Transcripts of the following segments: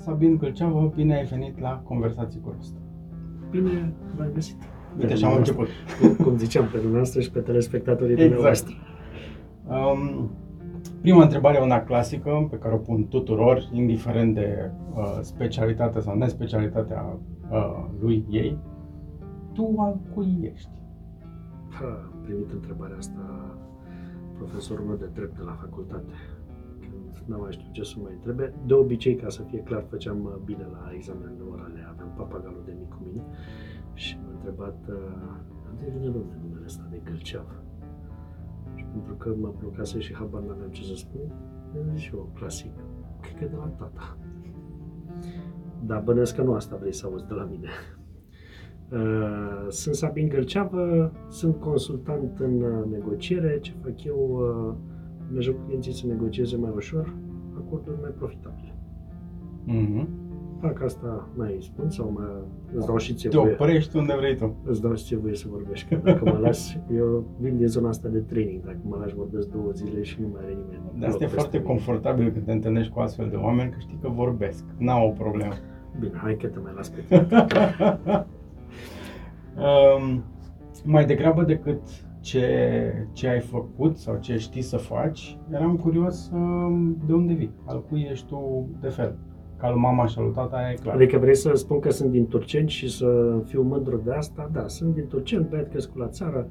Sabin Câlceavă, bine ai venit la Conversații cu Rost. Bine v-am găsit. Uite și am început. Cum ziceam, pe dumneavoastră și pe telespectatorii Exact. dumneavoastră. Um, prima întrebare e una clasică pe care o pun tuturor, indiferent de uh, specialitatea sau nespecialitatea uh, lui ei. Tu al cui ești? Ha, am primit întrebarea asta profesorul meu de drept de la facultate. Când n-am mai știut ce să mai întrebe. De obicei, ca să fie clar, făceam uh, bine la examenele orale. Aveam papagalul de mic cu mine și m-a întrebat uh, de vine domnule numele ăsta de Gâlceav. Și pentru că mă blocase și habar n-aveam ce să spun, am zis și eu, clasic, cred că de la tata. Dar bănesc că nu asta vrei să auzi de la mine. Uh, Sunt Sabin Gâlceavă, sunt consultant în uh, negociere. Ce fac eu? Uh, Mă ajut cu clienții să negocieze mai ușor, acorduri mai profitabile. Mm-hmm. Fac asta, mai spun sau mai îți dau și ție Te voie. oprești unde vrei tu. Îți dau și ție voie să vorbești. Că dacă mă lași, eu vin din zona asta de training. Dacă mă lași vorbesc două zile și nu mai are nimeni. De asta e loc foarte peste mine. confortabil când te întâlnești cu astfel de oameni, că știi că vorbesc. N-au o problemă. Bine, hai că te mai las pe tine. um, mai degrabă decât ce, ce ai făcut sau ce știi să faci, eram curios um, de unde vii, al cui ești tu de fel. Ca al mama și al lui tata, aia e clar. Adică vrei să spun că sunt din Turceni și să fiu mândru de asta? Da, sunt din Turceni, băiat crescut la țară.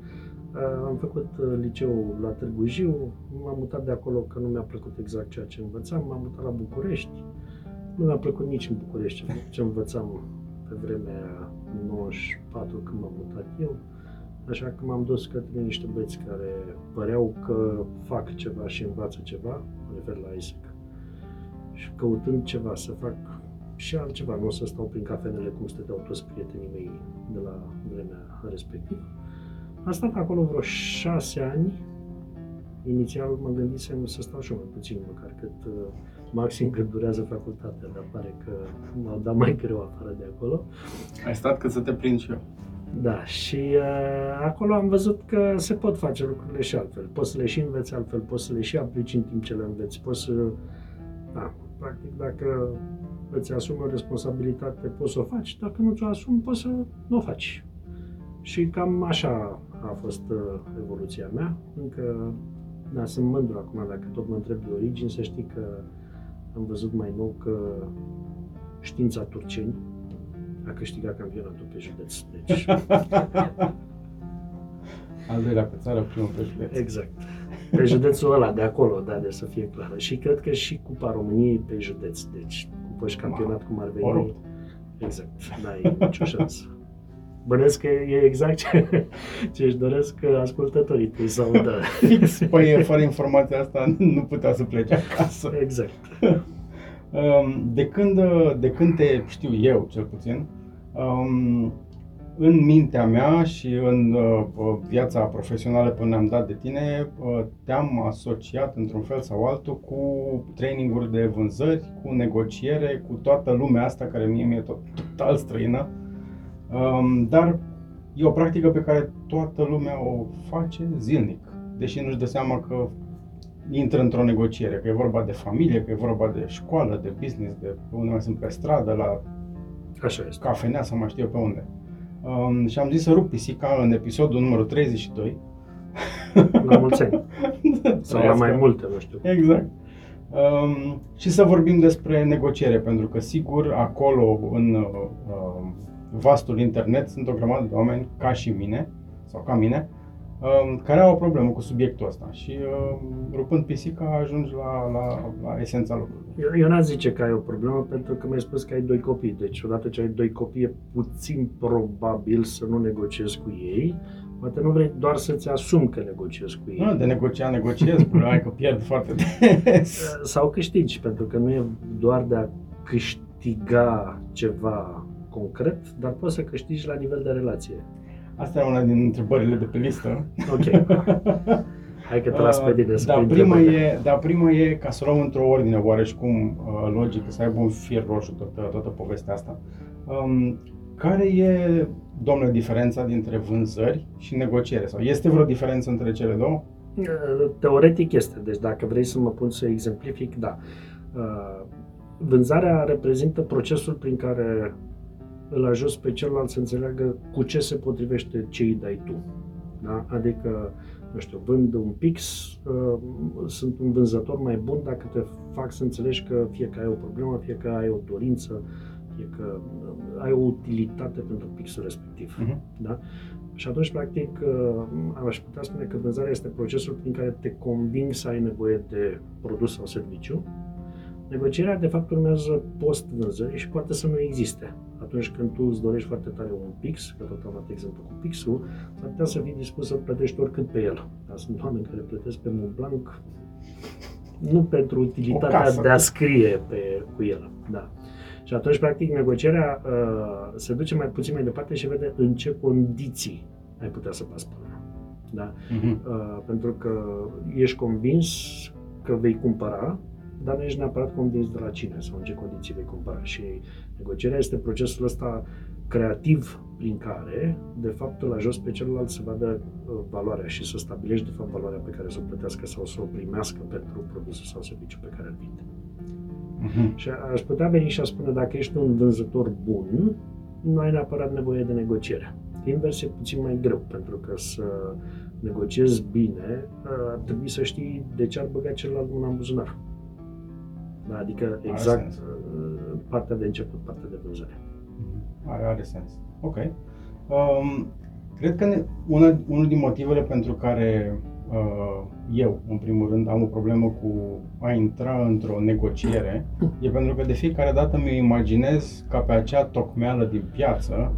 Uh, Am făcut uh, liceul la Târgu Jiu, m-am mutat de acolo că nu mi-a plăcut exact ceea ce învățam, m-am mutat la București. Nu mi-a plăcut nici în București ce învățam pe vremea aia, în 94 când m-am mutat eu. Așa că m-am dus către niște băieți care păreau că fac ceva și învață ceva, mă refer la ISEC. Și căutând ceva să fac și altceva, nu o să stau prin cafenele cum stăteau toți prietenii mei de la vremea respectivă. Am stat acolo vreo șase ani. Inițial mă gândisem să stau și eu mai puțin, măcar cât uh, maxim cât durează facultatea, dar pare că m-au dat mai greu afară de acolo. Ai stat cât să te prind și eu. Da, și uh, acolo am văzut că se pot face lucrurile și altfel. Poți să le și înveți altfel, poți să le și aplici în timp ce le înveți, poți să... Da, practic, dacă îți asumi o responsabilitate, poți să o faci, dacă nu ți-o asumi, poți să nu o faci. Și cam așa a fost uh, evoluția mea. Încă, da, sunt mândru acum, dacă tot mă întreb de origini, să știi că am văzut mai nou că știința turceni a câștigat campionatul pe județ. Deci, Al doilea pe țară, primul pe județ. exact. Pe județul ăla, de acolo, da, de să fie clară. Și cred că și Cupa României pe județ. Deci, cupă și campionat cum ar O veni. rupt. Exact, n-ai nicio șansă. Bănesc că e exact ce, ce își doresc ascultătorii tăi să audă. Fix, păi fără informația asta nu putea să plece acasă. Exact. Um, De când, de când te știu eu, cel puțin, um, în mintea mea și în uh, viața profesională până am dat de tine, uh, te-am asociat într-un fel sau altul cu traininguri de vânzări, cu negociere, cu toată lumea asta care mie mi-e tot, total străină. Um, Dar e o practică pe care toată lumea o face zilnic, deși nu-și dă seama că intră într-o negociere, că e vorba de familie, că e vorba de școală, de business, de pe unde mai sunt pe stradă, la Așa este. cafenea sau mai știu eu pe unde. Um, și am zis să rup pisica în episodul numărul 32. La mulți ani. Sau la mai multe, nu știu. Exact. Um, și să vorbim despre negociere, pentru că sigur acolo în uh, vastul internet sunt o grămadă de oameni ca și mine, sau ca mine, um, care au o problemă cu subiectul ăsta și uh, rupând pisica ajungi la, la, la esența lucrurilor. Eu, eu n-aș zice că ai o problemă pentru că mi-ai spus că ai doi copii. Deci odată ce ai doi copii e puțin probabil să nu negociezi cu ei. Poate nu vrei doar să-ți asumi că negociezi cu ei. Nu, de negociat negociez, problema e că pierd foarte des. Sau câștigi, pentru că nu e doar de a câștiga ceva concret, dar poți să câștigi la nivel de relație. Asta e una din întrebările de pe listă. Ok. Hai că te las pe tine să da, pui prima întrebările. e, da, prima e, ca să luăm într-o ordine oareșcum uh, logică, să aibă un fir roșu toată, toată povestea asta. Um, care e, domnule, diferența dintre vânzări și negociere? Sau este vreo diferență între cele două? Teoretic este, deci dacă vrei să mă pun să exemplific, da. Uh, vânzarea reprezintă procesul prin care îl ajuți pe celălalt să înțeleagă cu ce se potrivește ce îi dai tu. Da? Adică, nu știu, vând un pix, uh, sunt un vânzător mai bun dacă te fac să înțelegi că fie că ai o problemă, fie că ai o dorință, fie că uh, ai o utilitate pentru pixul respectiv. Uh-huh. Da? Și atunci, practic, uh, aș putea spune că vânzarea este procesul prin care te conving să ai nevoie de produs sau serviciu. Negocierea, de fapt, urmează post-vânzări și poate să nu existe. Atunci când tu îți dorești foarte tare un pix, că tot am dat exemplu cu pixul, s-ar putea să fii dispus să plătești oricât pe el. Dar sunt oameni care plătesc pe Mont Blanc nu pentru utilitatea de a scrie pe, cu el. Da. Și atunci, practic, negocierea uh, se duce mai puțin mai departe și vede în ce condiții ai putea să pași până. Da? Uh-huh. Uh, pentru că ești convins că vei cumpăra, dar nu ești neapărat convins de la cine sau în ce condiții vei cumpăra. Și negocierea este procesul ăsta creativ prin care, de fapt, îl ajuns pe celălalt să vadă uh, valoarea și să stabilești, de fapt, valoarea pe care să o plătească sau să o primească pentru produsul sau serviciul pe care îl vinde. Uh-huh. Și aș putea veni și a spune, dacă ești un vânzător bun, nu ai neapărat nevoie de negociere. Invers e puțin mai greu, pentru că să negociezi bine, ar trebui să știi de ce ar băga celălalt mâna în buzunar. Da, adică exact are partea de început, partea de vânzare. Mhm. Are, are sens. Ok. Um, cred că ne, una, unul din motivele pentru care uh, eu, în primul rând, am o problemă cu a intra într-o negociere, e pentru că de fiecare dată mi imaginez ca pe acea tocmeală din piață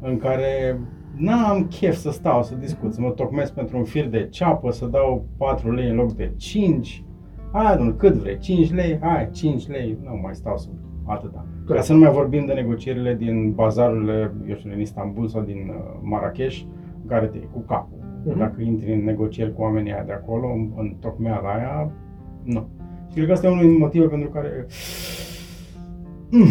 în care n-am chef să stau să discut, să mă tocmesc pentru un fir de ceapă, să dau 4 lei în loc de 5. Hai, domnule, cât vrei? 5 lei? Hai, 5 lei. Nu mai stau să atâta. Ca să nu mai vorbim de negocierile din bazarurile, eu știu, din Istanbul sau din uh, Marrakesh, în care te cu capul. Uh-huh. Dacă intri în negocieri cu oamenii aia de acolo, în, în tocmeala aia, nu. Și cred că asta e unul din motive pentru care... Mm.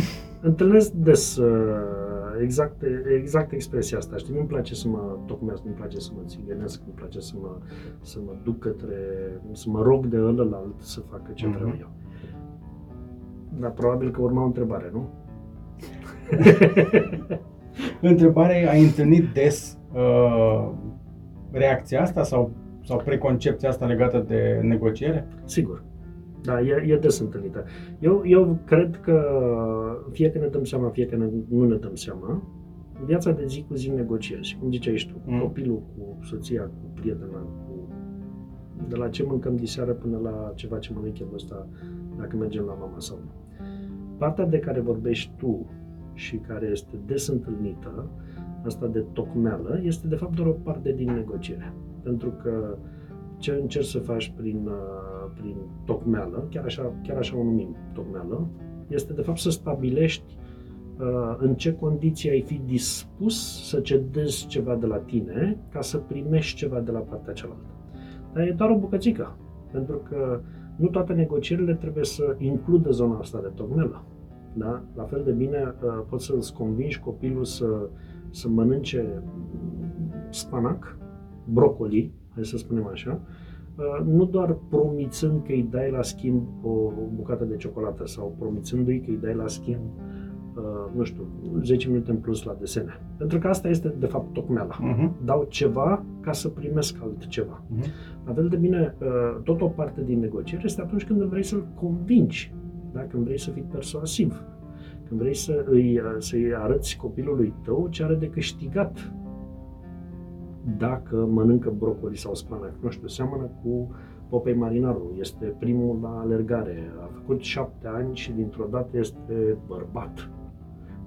Întâlnesc des uh, exact, exact expresia asta. Știi, nu-mi place să mă tocmesc, nu-mi place să mă țigănesc, nu-mi place să mă, să mă duc către, să mă rog de ălălalt să facă ce uh-huh. vreau eu. Dar probabil că urma o întrebare, nu? Întrebarea ai întâlnit des uh, reacția asta sau, sau preconcepția asta legată de negociere? Sigur. Da, e, e des întâlnită. Eu, eu cred că fie că ne dăm seama, fie că ne, nu ne dăm seama, viața de zi cu zi negociezi. Cum ziceai tu, mm. copilul cu soția, cu prietena, cu... de la ce mâncăm diseară până la ceva ce mănânc eu ăsta, dacă mergem la mama sau nu. Partea de care vorbești tu și care este des întâlnită, asta de tocmeală, este de fapt doar o parte din negociere. Pentru că ce încerci să faci prin, uh, prin tocmeală, chiar așa, chiar așa o numim tocmeală, este de fapt să stabilești uh, în ce condiții ai fi dispus să cedezi ceva de la tine ca să primești ceva de la partea cealaltă. Dar e doar o bucățică, pentru că nu toate negocierile trebuie să includă zona asta de tocmelă. Da? La fel de bine uh, poți să-ți convingi copilul să, să mănânce spanac, brocoli, hai să spunem așa, uh, nu doar promițând că îi dai la schimb o bucată de ciocolată sau promițându-i că îi dai la schimb uh, nu știu, 10 minute în plus la desene. Pentru că asta este, de fapt, tocmeala. Uh-huh. Dau ceva ca să primesc altceva. Uh-huh. La fel de bine, uh, tot o parte din negociere este atunci când vrei să-l convingi, da? când vrei să fii persuasiv, când vrei să îi, să-i arăți copilului tău ce are de câștigat dacă mănâncă brocoli sau spanac. Nu știu, seamănă cu Popei Marinaru. Este primul la alergare. A făcut șapte ani și dintr-o dată este bărbat.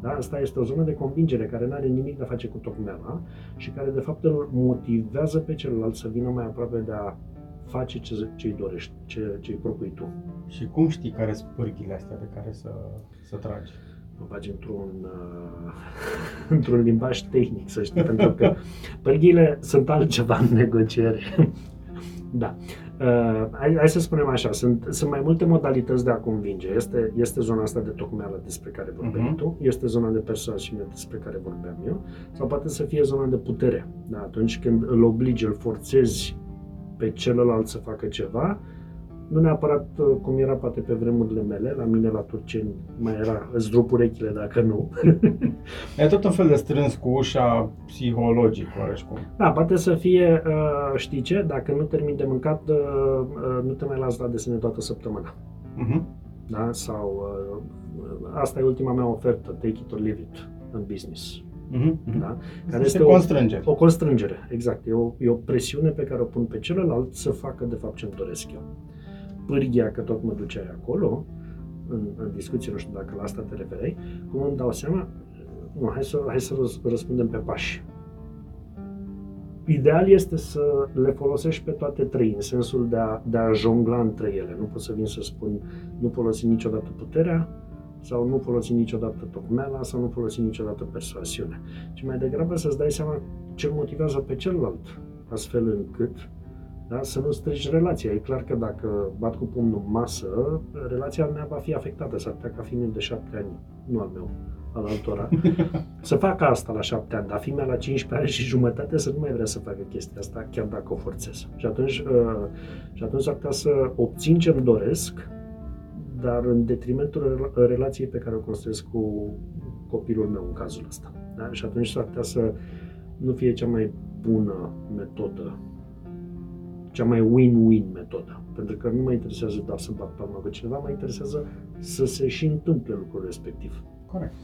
Da? Asta este o zonă de convingere care nu are nimic de a face cu tocmeala și care de fapt îl motivează pe celălalt să vină mai aproape de a face ce, ce-i dorești, ce, ce-i propui tu. Și cum știi care sunt pârghile astea de care să, să tragi? O faci într-un, uh, într-un limbaj tehnic, să știi, pentru că pârghile sunt altceva în negociere. da. Uh, hai, hai să spunem așa, sunt, sunt mai multe modalități de a convinge. Este, este zona asta de tocmeală despre care vorbeai uh-huh. tu, este zona de persoasiune despre care vorbeam eu, sau poate să fie zona de putere. Da? Atunci când îl obligi, îl forțezi pe celălalt să facă ceva, nu neapărat uh, cum era poate pe vremurile mele, la mine la Turceni mai era, îți rup urechile dacă nu. E tot un fel de strâns cu ușa psihologic, oareșcum. Da, poate să fie, uh, știi ce, dacă nu termin de mâncat, uh, uh, nu te mai las la desene toată săptămâna. Mhm. Da? Sau uh, asta e ultima mea ofertă, take it or leave it în business. Mhm. Mhm. Da? Care este constrângere. O constrângere, exact. E o, e o presiune pe care o pun pe celălalt să facă de fapt ce-mi doresc eu. Pârghia, că tot mă duceai acolo, în, în discuție, nu știu dacă la asta te referai, cum îmi dau seama, nu, hai să, hai să răs- răspundem pe pași. Ideal este să le folosești pe toate trei, în sensul de a, de a jongla între ele. Nu pot să vin să spun, nu folosi niciodată puterea, sau nu folosi niciodată tocmeala, sau nu folosi niciodată persoasiunea. Ci mai degrabă să-ți dai seama ce îl motivează pe celălalt, astfel încât da, să nu strici relația. E clar că dacă bat cu pumnul în masă, relația mea va fi afectată. S-ar putea ca fiind de șapte ani, nu al meu, al altora, să facă asta la șapte ani, dar fiul la 15 ani și jumătate să nu mai vrea să facă chestia asta, chiar dacă o forțez. Și atunci, uh, și atunci s-ar putea să obțin ce-mi doresc, dar în detrimentul rela- relației pe care o construiesc cu copilul meu în cazul ăsta. Da? Și atunci s-ar putea să nu fie cea mai bună metodă, cea mai win-win metodă. Pentru că nu mă interesează doar să bat palma cu cineva, mă interesează să se și întâmple lucrul respectiv. Corect.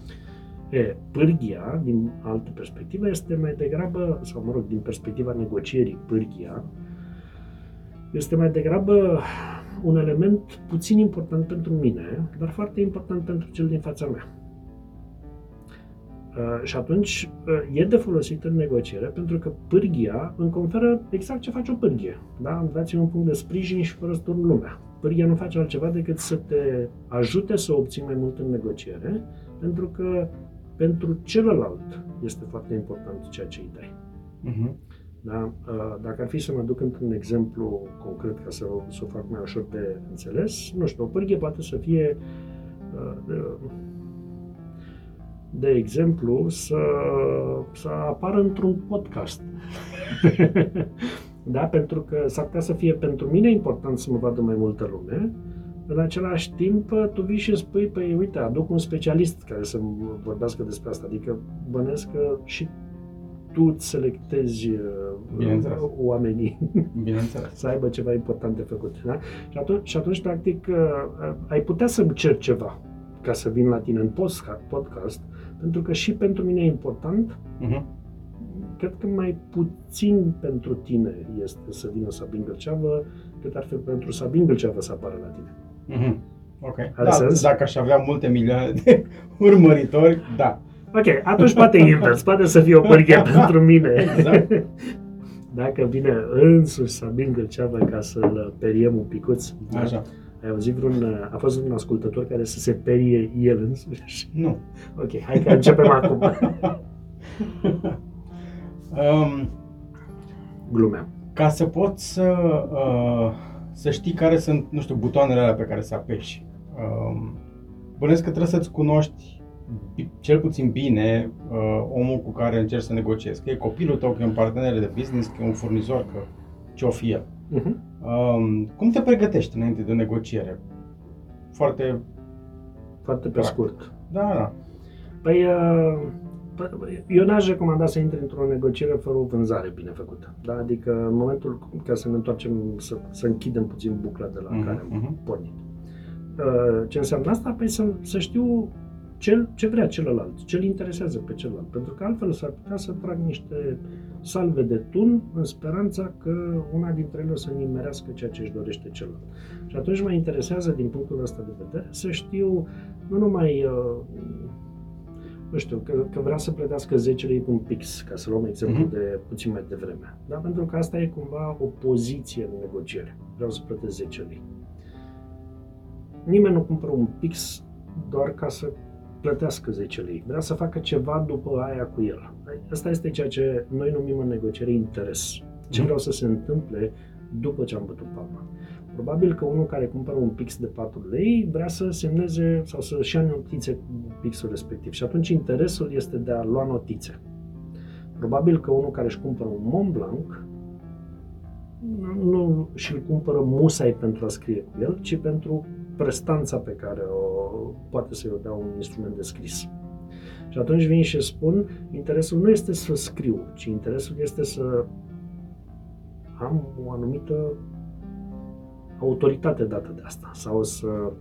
E, pârghia, din altă perspectivă, este mai degrabă, sau mă rog, din perspectiva negocierii, pârghia, este mai degrabă un element puțin important pentru mine, dar foarte important pentru cel din fața mea. Uh, și atunci uh, e de folosit în negociere pentru că pârghia îmi conferă exact ce face o pârghie. Da? Îmi dați un punct de sprijin și fără turn lumea. Pârghia nu face altceva decât să te ajute să obții mai mult în negociere, pentru că pentru celălalt este foarte important ceea ce îi dai. Mhm. Da? Uh, Dacă ar fi să mă duc într-un exemplu concret ca să, o- să o fac mai ușor de înțeles, nu știu, o pârghie poate să fie, uh, de, de exemplu, să, să apară într-un podcast. da? Pentru că s-ar putea să fie pentru mine important să mă vadă mai multă lume, în același timp, tu vii și spui, păi uite, aduc un specialist care să vorbească despre asta. Adică bănesc că și tu îți selectezi uh, Bineînțeles. oamenii Bineînțeles. să aibă ceva important de făcut. Da? Și, atunci, și atunci, practic, uh, ai putea să-mi cer ceva ca să vin la tine în postca- podcast, pentru că și pentru mine e important, Mhm. cred că mai puțin pentru tine este să vină Sabin Gâlceavă, cât ar fi pentru Sabin Gâlceavă să apară la tine. Mhm. Ok. Are Da, sens? dacă aș avea multe milioane de urmăritori, da. Ok, atunci poate invers, poate să fie o pârghie pentru mine. Exact. Dacă vine însuși Sabin Gâlceavă ca să-l periem un picuț. da? Așa. Ai auzit vreun, a fost vreun ascultător care să se perie el însuși? Nu. Ok, hai că începem acum. Um, Glumeam. ca să poți să, uh, să știi care sunt, nu știu, butoanele alea pe care să apeși. Um, bănesc că trebuie să-ți cunoști bi- cel puțin bine uh, omul cu care încerci să negociezi. Că e copilul tău, că e un partener de business, că e un furnizor, că ce-o fi el. Uh-huh. Um, cum te pregătești înainte de o negociere? Foarte... Foarte pe Practic. scurt. Da, da. Păi, uh, p- eu n-aș recomanda să intri într-o negociere fără o vânzare bine făcută. Da? Adică în momentul, ca să ne întoarcem, să, să închidem puțin bucla de la Mhm, care am mhm. pornit. Uh, Ce înseamnă asta? Păi să, să știu ce, ce vrea celălalt, ce îl interesează pe celălalt. Pentru că altfel s-ar putea să trag niște salve de tun în speranța că una dintre ele o să nimerească ceea ce își dorește celălalt. Și atunci mă interesează din punctul ăsta de vedere să știu nu numai uh, nu știu, că, că vrea să plătească 10 lei pe un pix, ca să luăm exemplu Mhm. de puțin mai devreme. Da? Pentru că asta e cumva o poziție în negociere. Vreau să plătesc 10 lei. Nimeni nu cumpără un pix doar ca să plătească 10 lei. Vrea să facă ceva după aia cu el. Asta este ceea ce noi numim în negociere interes. Ce Mhm. vreau să se întâmple după ce am bătut palma. Probabil că unul care cumpără un pix de 4 lei vrea să semneze sau să-și ia notițe cu pixul respectiv. Și atunci interesul este de a lua notițe. Probabil că unul care își cumpără un Mont Blanc nu și-l cumpără musai pentru a scrie cu el, ci pentru prestanța pe care o poate să-i o dea un instrument de scris. Și atunci vin și spun, interesul nu este să scriu, ci interesul este să am o anumită autoritate dată de asta sau să uh,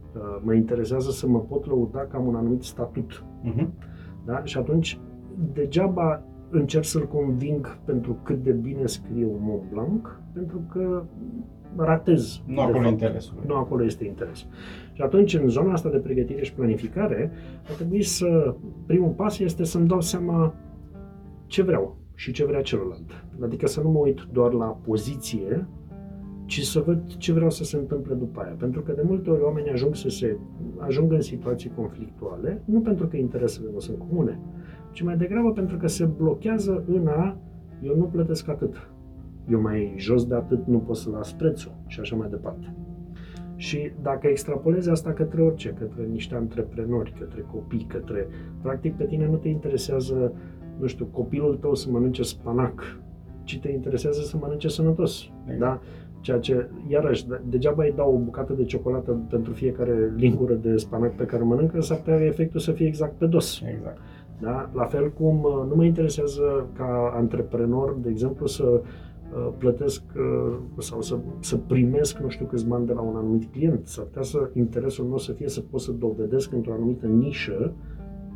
mă interesează să mă pot lăuda că am un anumit statut. Uh-huh. Da? Și atunci degeaba încerc să-l conving pentru cât de bine scriu Mont Blanc, pentru că ratez. Nu de acolo fapt. interesul. Nu acolo este interesul. Și atunci, în zona asta de pregătire și planificare, ar trebui să, primul pas este să-mi dau seama ce vreau și ce vrea celălalt. Adică să nu mă uit doar la poziție, ci să văd ce vreau să se întâmple după aia. Pentru că de multe ori oamenii ajung să se ajung în situații conflictuale, nu pentru că interesele nu sunt comune, ci mai degrabă pentru că se blochează în a eu nu plătesc atât. Eu mai jos de atât nu pot să las prețul și așa mai departe. Și dacă extrapolezi asta către orice, către niște antreprenori, către copii, către... Practic pe tine nu te interesează, nu știu, copilul tău să mănânce spanac, ci te interesează să mănânce sănătos. Exact. Da? Ceea ce, iarăși, degeaba îi dau o bucată de ciocolată pentru fiecare lingură de spanac pe care o mănâncă, s-ar putea efectul să fie exact pe dos. Exact. Da? La fel cum uh, nu mă interesează ca antreprenor, de exemplu, să uh, plătesc uh, sau să, să primesc nu știu câți bani de la un anumit client. S-ar putea să interesul meu să fie să pot să dovedesc într-o anumită nișă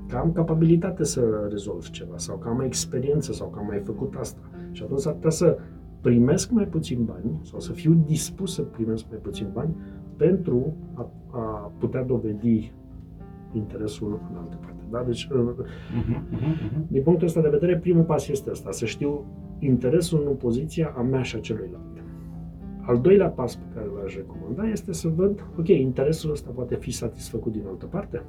că am capabilitate să rezolv ceva sau că am experiență sau că am mai făcut asta. Și atunci s-ar putea să primesc mai puțin bani sau să fiu dispus să primesc mai puțin bani pentru a, a putea dovedi interesul în altă parte. Da? Deci, Uh-huh, uh-huh, uh-huh. din punctul ăsta de vedere, primul pas este ăsta, să știu interesul în poziția a mea și a celuilalt. Al doilea pas pe care l-aș recomanda este să văd, ok, interesul ăsta poate fi satisfăcut din altă parte,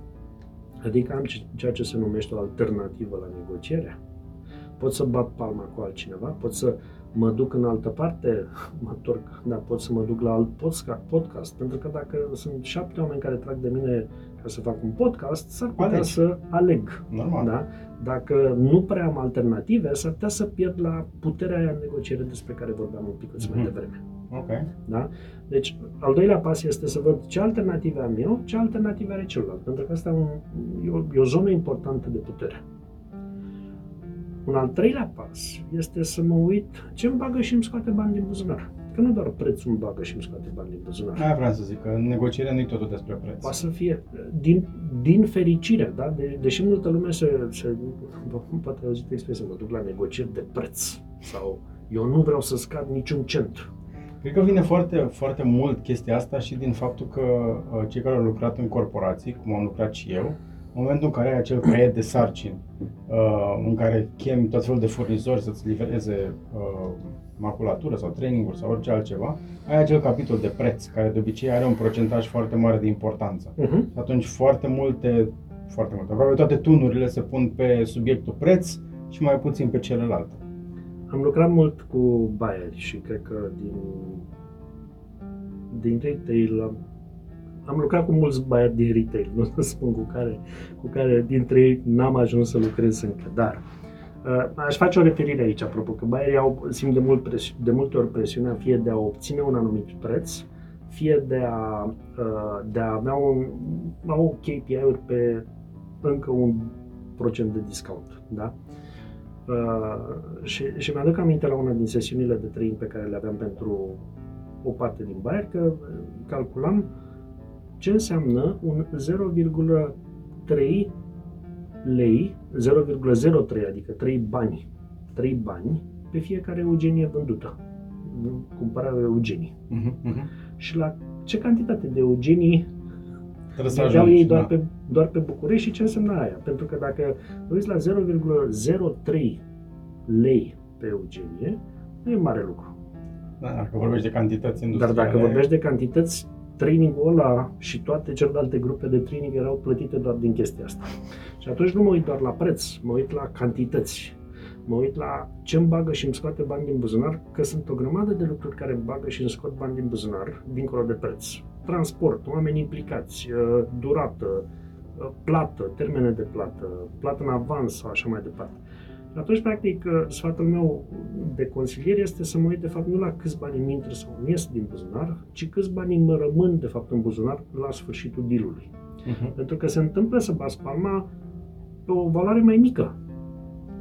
adică am ce- ceea ce se numește o alternativă la negociere. Pot să bat palma cu altcineva, pot să mă duc în altă parte, mă întorc, da, pot să mă duc la alt podcast, podcast, pentru că dacă sunt șapte oameni care trag de mine ca să fac un podcast, s-ar putea Alegi. să aleg. Normal. Da? Dacă nu prea am alternative, s-ar putea să pierd la puterea aia în negociere despre care vorbeam un pic mai Mhm. devreme. Ok. Da? Deci, al doilea pas este să văd ce alternative am eu, ce alternative are celălalt. Pentru că asta e, un, e, o, e o zonă importantă de putere. Un al treilea pas este să mă uit ce îmi bagă și îmi scoate bani din buzunar. Că nu doar prețul îmi bagă și îmi scoate bani din buzunar. Aia vreau să zic, că în negocierea nu e totul despre preț. Poate să fie din, din fericire, da? De, deși multă lume se, se poate auzit expresia, mă duc la negocieri de preț sau eu nu vreau să scad niciun cent. Cred că vine foarte, foarte mult chestia asta și din faptul că uh, cei care au lucrat în corporații, cum am lucrat și eu, în momentul în care ai acel caiet de sarcini, uh, în care chemi tot felul de furnizori să-ți livreze uh, maculatură sau traininguri sau orice altceva, ai acel capitol de preț, care de obicei are un procentaj foarte mare de importanță. Uh-huh. Și atunci foarte multe, foarte multe, aproape toate tunurile se pun pe subiectul preț și mai puțin pe celălalt. Am lucrat mult cu buyeri și cred că din, din retail am, am lucrat cu mulți buyeri din retail, nu să spun cu care, cu care dintre ei n-am ajuns să lucrez încă, dar uh, aș face o referire aici, apropo, că baierii au, simt de, mult presi, de multe ori presiunea fie de a obține un anumit preț, fie de a, uh, de a avea un, au KPI-uri pe încă un procent de discount, da? Uh, și, și mi-aduc aminte la una din sesiunile de training pe care le aveam pentru o parte din Bayer, că uh, calculam ce înseamnă un 0,3 lei, 0,03, adică 3 bani, 3 bani pe fiecare eugenie vândută, cumpărarea eugenii. Uh-huh, uh-huh. Și la ce cantitate de eugenii Trebuie să Vedeau ajungi, ei doar, da. pe, doar pe București și ce însemna aia. Pentru că dacă te uiți la 0,03 lei pe Eugenie, nu e mare lucru. Da, dacă vorbești de cantități Dar industriale. dacă vorbești de cantități, trainingul ăla și toate celelalte grupe de training erau plătite doar din chestia asta. Și atunci nu mă uit doar la preț, mă uit la cantități. Mă uit la ce îmi bagă și îmi scoate bani din buzunar, că sunt o grămadă de lucruri care îmi bagă și îmi scot bani din buzunar, dincolo de preț. Transport, oameni implicați, uh, durată, uh, plată, termene de plată, plată în avans sau așa mai departe. Și Atunci, practic, uh, sfatul meu de consiliere este să mă uit, de fapt, nu la câți bani îmi intră sau îmi ies din buzunar, ci câți bani îmi rămân, de fapt, în buzunar la sfârșitul dealului. Uh-huh. Pentru că se întâmplă să bați palma pe o valoare mai mică.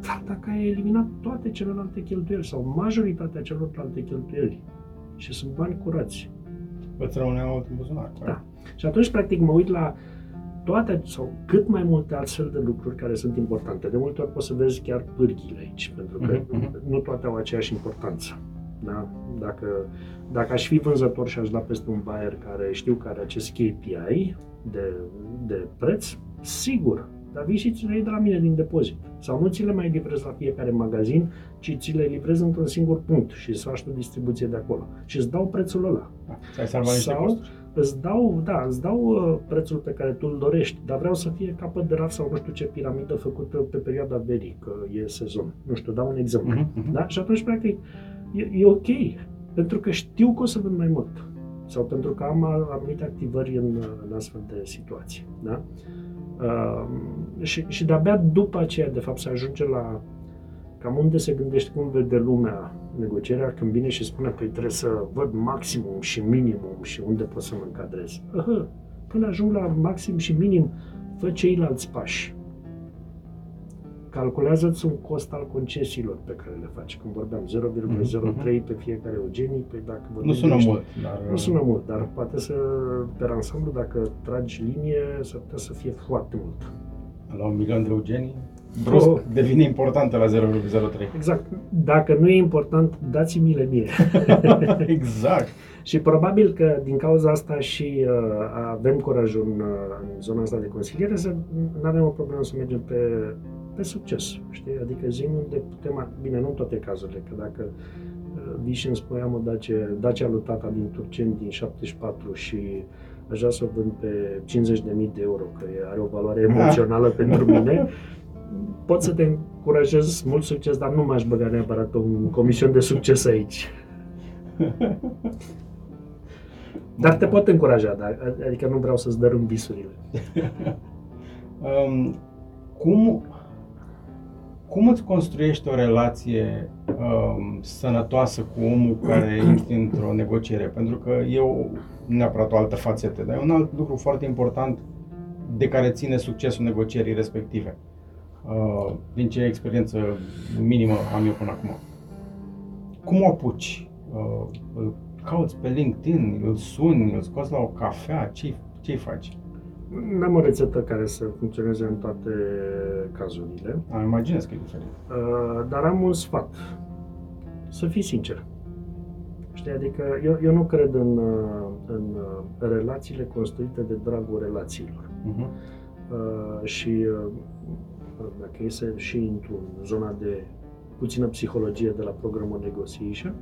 Dar dacă ai eliminat toate celelalte cheltuieli sau majoritatea celorlalte cheltuieli și sunt bani curați, Îți rămâne mult în buzunar. Da. Și atunci, practic, mă uit la toate sau cât mai multe astfel de lucruri care sunt importante. De multe ori poți să vezi chiar pârghile aici, pentru că Mhm, nu toate au aceeași importanță. Da? Dacă, dacă aș fi vânzător și aș da peste un buyer care știu că are acest KPI de, de preț, sigur, dar vii și ți le iei de la mine din depozit. Sau nu ți le mai livrez la fiecare magazin, ci ți le livrez într-un singur punct și să faci tu distribuție de acolo. Și îți dau prețul ăla Da. Ți-ai salvat niște Sau- costuri. Îți dau, da, îți dau uh, prețul pe care tu îl dorești, dar vreau să fie capăt de raf sau nu știu ce piramidă făcută pe perioada verii, că e sezon. Nu știu, dau un exemplu. Mhm, mhm. Da? Și atunci, practic, e, e ok, pentru că știu că o să vând mai mult. Sau pentru că am a- anumite activări în, în astfel de situații. Da? Uh, și, și de-abia după aceea, de fapt, se ajunge la cam unde se gândește, cum vede lumea negocierea, când vine și spune, păi trebuie să văd maximum și minimum și unde pot să mă încadrez. Aha, până ajung la maxim și minim, fă ceilalți pași. Calculează-ți un cost al concesiilor pe care le faci. Când vorbeam 0,03 pe fiecare eugenic, pe dacă vorbim Nu sună de- mult, dar... Nu sună mult, dar poate să, pe ansamblu, dacă tragi linie, s-ar putea să fie foarte mult. La un milion de eugenii, brusc Oh. devine importantă la 0,03. Exact. Dacă nu e important, dați-mi-le mie. exact. Și probabil că din cauza asta și uh, avem curajul în, uh, în zona asta de consiliere să nu avem o problemă să mergem pe, pe succes. Știi? Adică zi unde putem, a- bine, nu în toate cazurile, că dacă uh, vii și îmi spui am o Dacia, Dacia lui tata din Turceni din 74 și aș vrea să o vând pe 50.000 de euro, că e- are o valoare emoțională pentru mine, pot să te încurajez mult succes, dar nu m-aș băga neapărat pe un comision de succes aici. Dar te pot încuraja, dar, adică nu vreau să-ți dărâm visurile. Um, cum, cum îți construiești o relație um, sănătoasă cu omul cu care intri într-o negociere? Pentru că e o, nu neapărat o altă fațetă, dar e un alt lucru foarte important de care ține succesul negocierii respective. Uh, din ce experiență minimă am eu până acum. Cum o apuci? Uh, îl cauți pe LinkedIn, îl suni, îl scoți la o cafea, ce ce faci? N-am o rețetă care să funcționeze în toate cazurile, Am imaginez că e diferit. uh, dar am un sfat. Să fii sincer. Știi, adică eu, eu nu cred în, uh, în uh, relațiile construite de dragul relațiilor. Uh-huh. Uh, și uh, dacă e să și intru în zona de puțină psihologie de la programul Negotiation,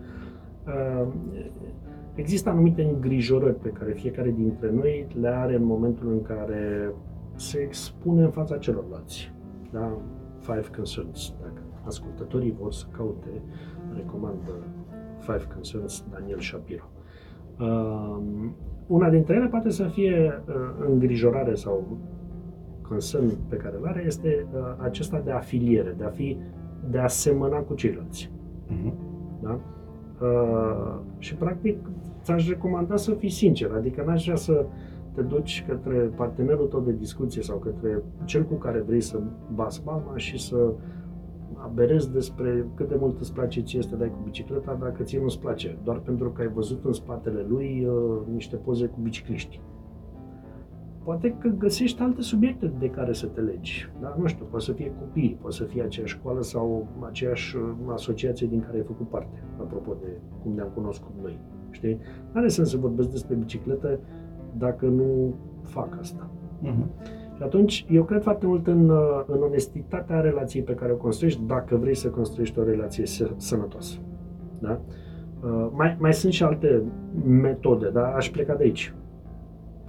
uh, există anumite îngrijorări pe care fiecare dintre noi le are în momentul în care se expune în fața celorlalți. Da? Five Concerns. Dacă ascultătorii vor să caute, recomand uh, Five Concerns Daniel Shapiro. Uh, una dintre ele poate să fie uh, îngrijorare sau concern pe care îl are este uh, acesta de afiliere, de a fi, de a semăna cu ceilalți. Uh-huh. Da? Uh, și practic ți-aș recomanda să fii sincer, adică n-aș vrea să te duci către partenerul tău de discuție sau către cel cu care vrei să bați palma și să aberezi despre cât de mult îți place ție să te dai cu bicicleta dacă ție nu-ți place, doar pentru că ai văzut în spatele lui uh, niște poze cu bicicliști. Poate că găsești alte subiecte de care să te legi. Da? Nu știu, poate să fie copii, poate să fie aceeași școală sau aceeași uh, asociație din care ai făcut parte, apropo de cum ne-am cunoscut noi. Știi? Nu are sens să vorbesc despre bicicletă dacă nu fac asta. Uh-huh. Și atunci, eu cred foarte mult în, uh, în onestitatea relației pe care o construiești dacă vrei să construiești o relație să- sănătoasă. Da? Uh, mai, mai sunt și alte metode, da? aș pleca de aici.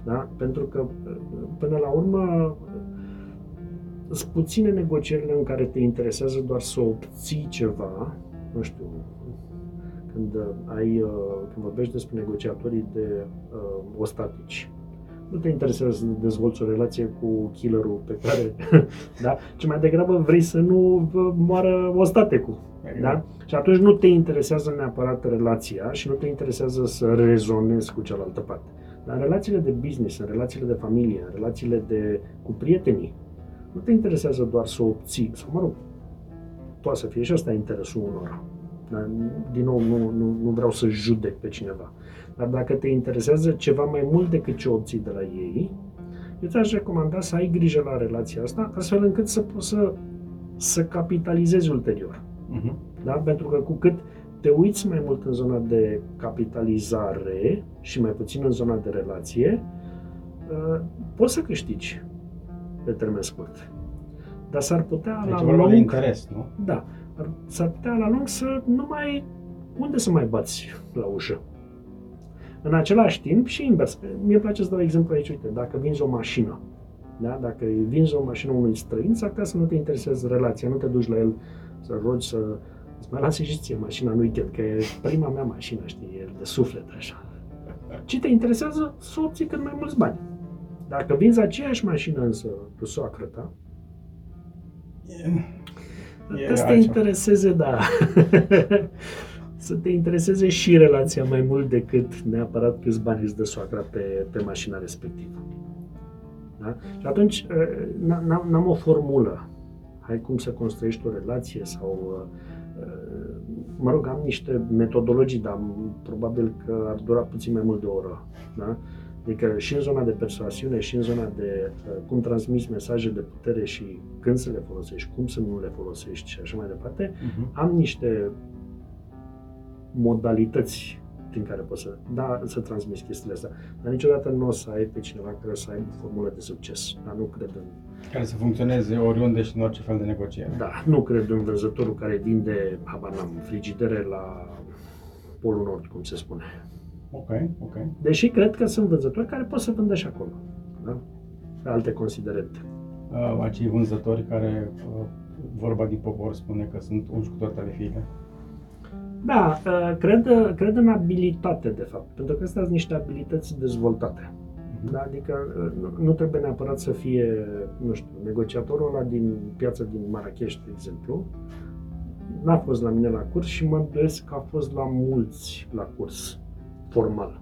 Da? Pentru că, uh, până la urmă, uh, sunt puține negocierile în care te interesează doar să obții ceva, nu știu, când uh, ai, uh, când vorbești despre negociatorii de uh, ostatici, nu te interesează să dezvolți o relație cu killerul pe care, da? ci mai degrabă vrei să nu moară ostatecul. Da? Și atunci nu te interesează neapărat relația și nu te interesează să rezonezi cu cealaltă parte. Dar în relațiile de business, în relațiile de familie, în relațiile de, cu prietenii, nu te interesează doar să obții, sau mă rog, poate să fie și asta interesul unor. Dar, din nou, nu, nu, nu vreau să judec pe cineva. Dar dacă te interesează ceva mai mult decât ce obții de la ei, eu ți-aș recomanda să ai grijă la relația asta, astfel încât să poți să, să capitalizezi ulterior. Uh-huh. Da? Pentru că cu cât te uiți mai mult în zona de capitalizare și mai puțin în zona de relație, uh, poți să câștigi pe termen scurt. Dar s-ar putea deci la lung... de interes, nu? Da. S-ar putea la lung să nu mai... Unde să mai bați la ușă? În același timp și invers. Mie place să dau exemplu aici, uite, dacă vinzi o mașină, da? dacă vinzi o mașină unui străin, s-ar putea să nu te intereseze relația, nu te duci la el să rogi să îți mai lase și ție mașina în weekend, că e prima mea mașină, știi, e de suflet așa. Ce te interesează? Să obții cât mai mulți bani. Dacă vinzi aceeași mașină însă cu soacră ta, e, e să te intereseze, da. să te intereseze și relația mai mult decât neapărat câți bani îți dă soacra pe, pe mașina respectivă. Da? Și atunci n-am o formulă. Hai cum să construiești o relație sau mă rog, am niște metodologii, dar probabil că ar dura puțin mai mult de o oră. Da? Adică și în zona de persoasiune, și în zona de uh, cum transmiți mesaje de putere și când să le folosești, cum să nu le folosești și așa mai departe, uh-huh. am niște modalități prin care poți să, da, să transmiți chestiile astea. Dar niciodată nu o să ai pe cineva care să aibă formulă de succes. Dar nu cred în... Care să funcționeze oriunde și în orice fel de negociere. Da, nu cred în vânzătorul care vinde, habar n-am, frigidere la Polul Nord, cum se spune. Ok, ok. Deși cred că sunt vânzători care pot să vândă și acolo. Da? Pe alte considerente. Uh, acei vânzători care, uh, vorba din popor, spune că sunt unși cu toate ale fiile. Da, uh, cred, cred în abilitate, de fapt, pentru că astea sunt niște abilități dezvoltate. Mhm. Da? Adică uh, nu trebuie neapărat să fie, nu știu, negociatorul ăla din piața din Marrakesh, de exemplu, n-a fost la mine la curs și mă îndoiesc că a fost la mulți la curs formal.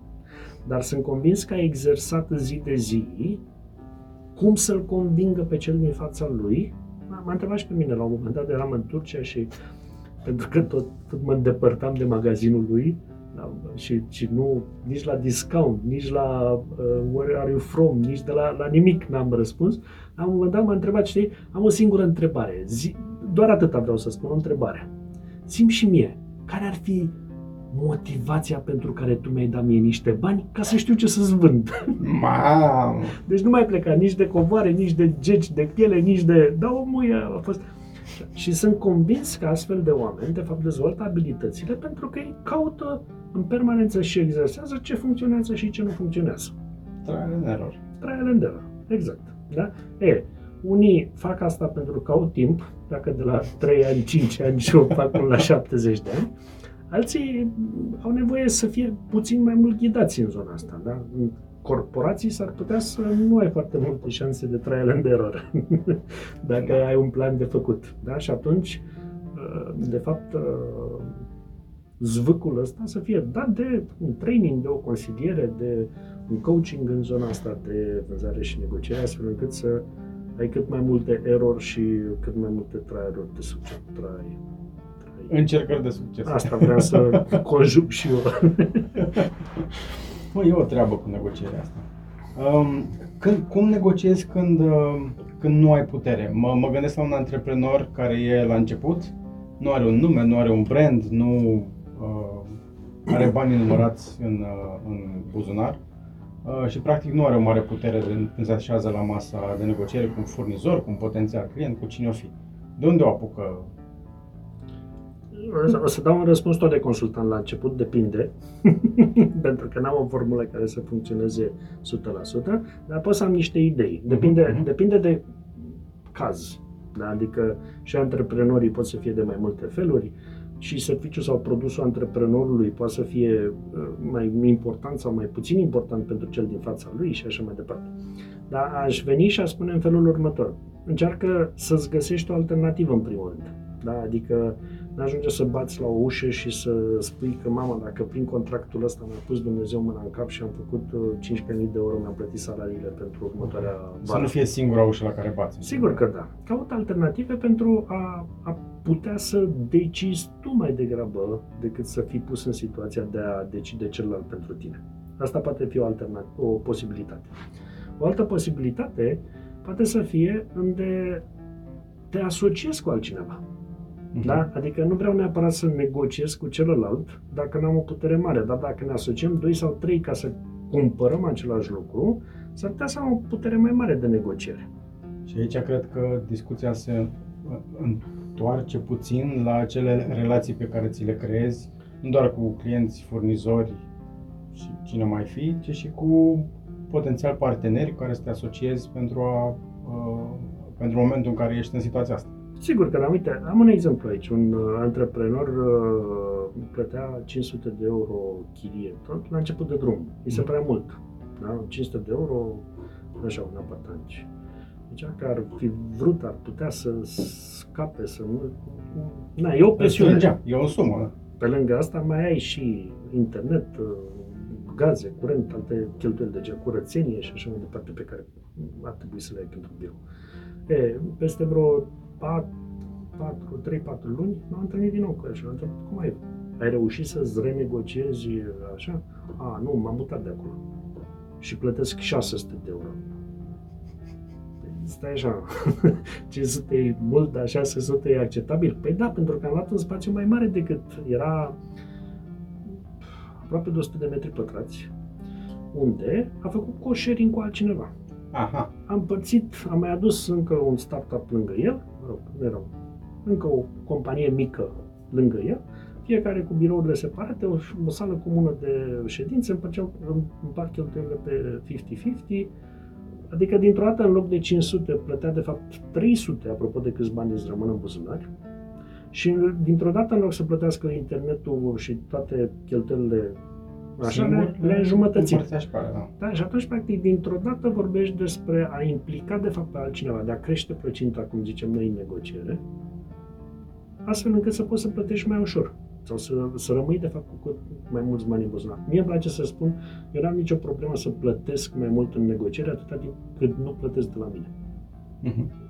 Dar sunt convins că a exersat zi de zi cum să-l convingă pe cel din fața lui. M-a întrebat și pe mine, la un moment dat eram în Turcia și pentru că tot, tot mă îndepărtam de magazinul lui da, și, și nu, nici la discount, nici la uh, where are you from, nici de la, la nimic n-am răspuns. La un moment dat m-a întrebat, știi, am o singură întrebare, Zi, doar atâta vreau să spun, o întrebare. Sim și mie, care ar fi motivația pentru care tu mi-ai dat mie niște bani ca să știu ce să-ți vând. Mamă! Deci nu mai pleca nici de covoare, nici de geci, de piele, nici de... Da, omul a fost... Și sunt convins că astfel de oameni, de fapt, dezvoltă abilitățile pentru că ei caută în permanență și exersează ce funcționează și ce nu funcționează. Trial and error. Trial and error, exact. Da? E, unii fac asta pentru că au timp, dacă de la 3 ani, 5 ani și o fac până la 70 de ani, alții au nevoie să fie puțin mai mult ghidați în zona asta. Da? În corporații s-ar putea să nu ai foarte multe șanse de trial and error dacă da. ai un plan de făcut. Da? Și atunci, uh, de fapt, uh, zvâcul ăsta să fie dat de un training, de o consiliere, de un coaching în zona asta de vânzare și negociere, astfel încât să ai cât mai multe erori și cât mai multe trial de succes. Try, try. Încercări de succes. Asta vreau să conjug și eu. Mă, e o treabă cu negocierea asta. Um, când, cum negociezi când, uh, când nu ai putere? Mă, mă gândesc la un antreprenor care e la început, nu are un nume, nu are un brand, nu uh, are bani numărați în, uh, în buzunar uh, și practic nu are o mare putere de, când se așează la masa de negociere cu un furnizor, cu un potențial client, cu cine o fi. De unde o apucă o să dau un răspuns tot de consultant la început, depinde, pentru că n-am o formulă care să funcționeze 100%, dar pot să am niște idei. Depinde, uh-huh. depinde de caz. Da? Adică și antreprenorii pot să fie de mai multe feluri. și serviciul sau produsul antreprenorului poate să fie uh, mai important sau mai puțin important pentru cel din fața lui și așa mai departe. Dar aș veni și aș spune în felul următor. Încearcă să-ți găsești o alternativă în primul rând. Da? Adică nu ajunge să bați la o ușă și să spui că mama, dacă prin contractul ăsta mi-a pus Dumnezeu mâna în cap și am făcut 15.000 uh, de euro, mi-am plătit salariile pentru următoarea vară. Să nu fie singura ușă la care bați. Sigur că da. Caută alternative pentru a, a putea să decizi tu mai degrabă decât să fii pus în situația de a decide celălalt pentru tine. Asta poate fi o, alternativă, o posibilitate. O altă posibilitate poate să fie unde te asociezi cu altcineva. Uh-huh. Da? Adică nu vreau neapărat să negociez cu celălalt dacă nu am o putere mare, dar dacă ne asociem doi sau trei ca să cumpărăm același lucru, s-ar putea să am o putere mai mare de negociere. Și aici cred că discuția se întoarce puțin la acele relații pe care ți le creezi, nu doar cu clienți, furnizori și cine mai fi, ci și cu potențial parteneri cu care să te asociezi pentru, a, uh, pentru momentul în care ești în situația asta. Sigur că, da, uite, am un exemplu aici. Un uh, antreprenor uh, plătea 500 de euro chirie tot la început de drum. Îi se mm. părea mult. Da? 500 de euro, așa, un apartament. Deci că ar fi vrut, ar putea să scape, să nu... Na, e o presiune. e o sumă, da? Pe lângă asta mai ai și internet, uh, gaze, curent, alte cheltuieli de gen, curățenie și așa mai departe pe care ar trebui să le ai pentru birou. E, peste vreo 4, 4, 3-4 luni m-am întâlnit din nou cu el și am întrebat cum ai ai reușit să-ți renegociezi așa? A, nu, m-am mutat de acolo. Și plătesc 600 de euro. Păi, stai așa, 500 e mult, dar 600 e acceptabil? Păi da, pentru că am luat un spațiu mai mare decât era aproape de 100 de metri pătrați, unde a făcut co-sharing cu altcineva. Aha. Am părțit, am mai adus încă un startup lângă el, mă rog, nu erau, încă o companie mică lângă el, fiecare cu birourile separate, o, o sală comună de ședințe, împărceau, împart cheltuielile pe 50-50, adică dintr-o dată în loc de 500 plătea de fapt 300, apropo de câți bani îți rămân în buzunar, și dintr-o dată în loc să plătească internetul și toate cheltuielile Așa le, le înjumătățim. Da. da. Și atunci, practic, dintr-o dată vorbești despre a implica, de fapt, pe altcineva, de a crește plăcinta, cum zicem noi, în negociere, astfel încât să poți să plătești mai ușor sau să, să rămâi, de fapt, cu mai mulți bani în buzunar. Mie îmi place să spun, eu n-am nicio problemă să plătesc mai mult în negociere atâta timp cât nu plătesc de la mine. Mm-hmm.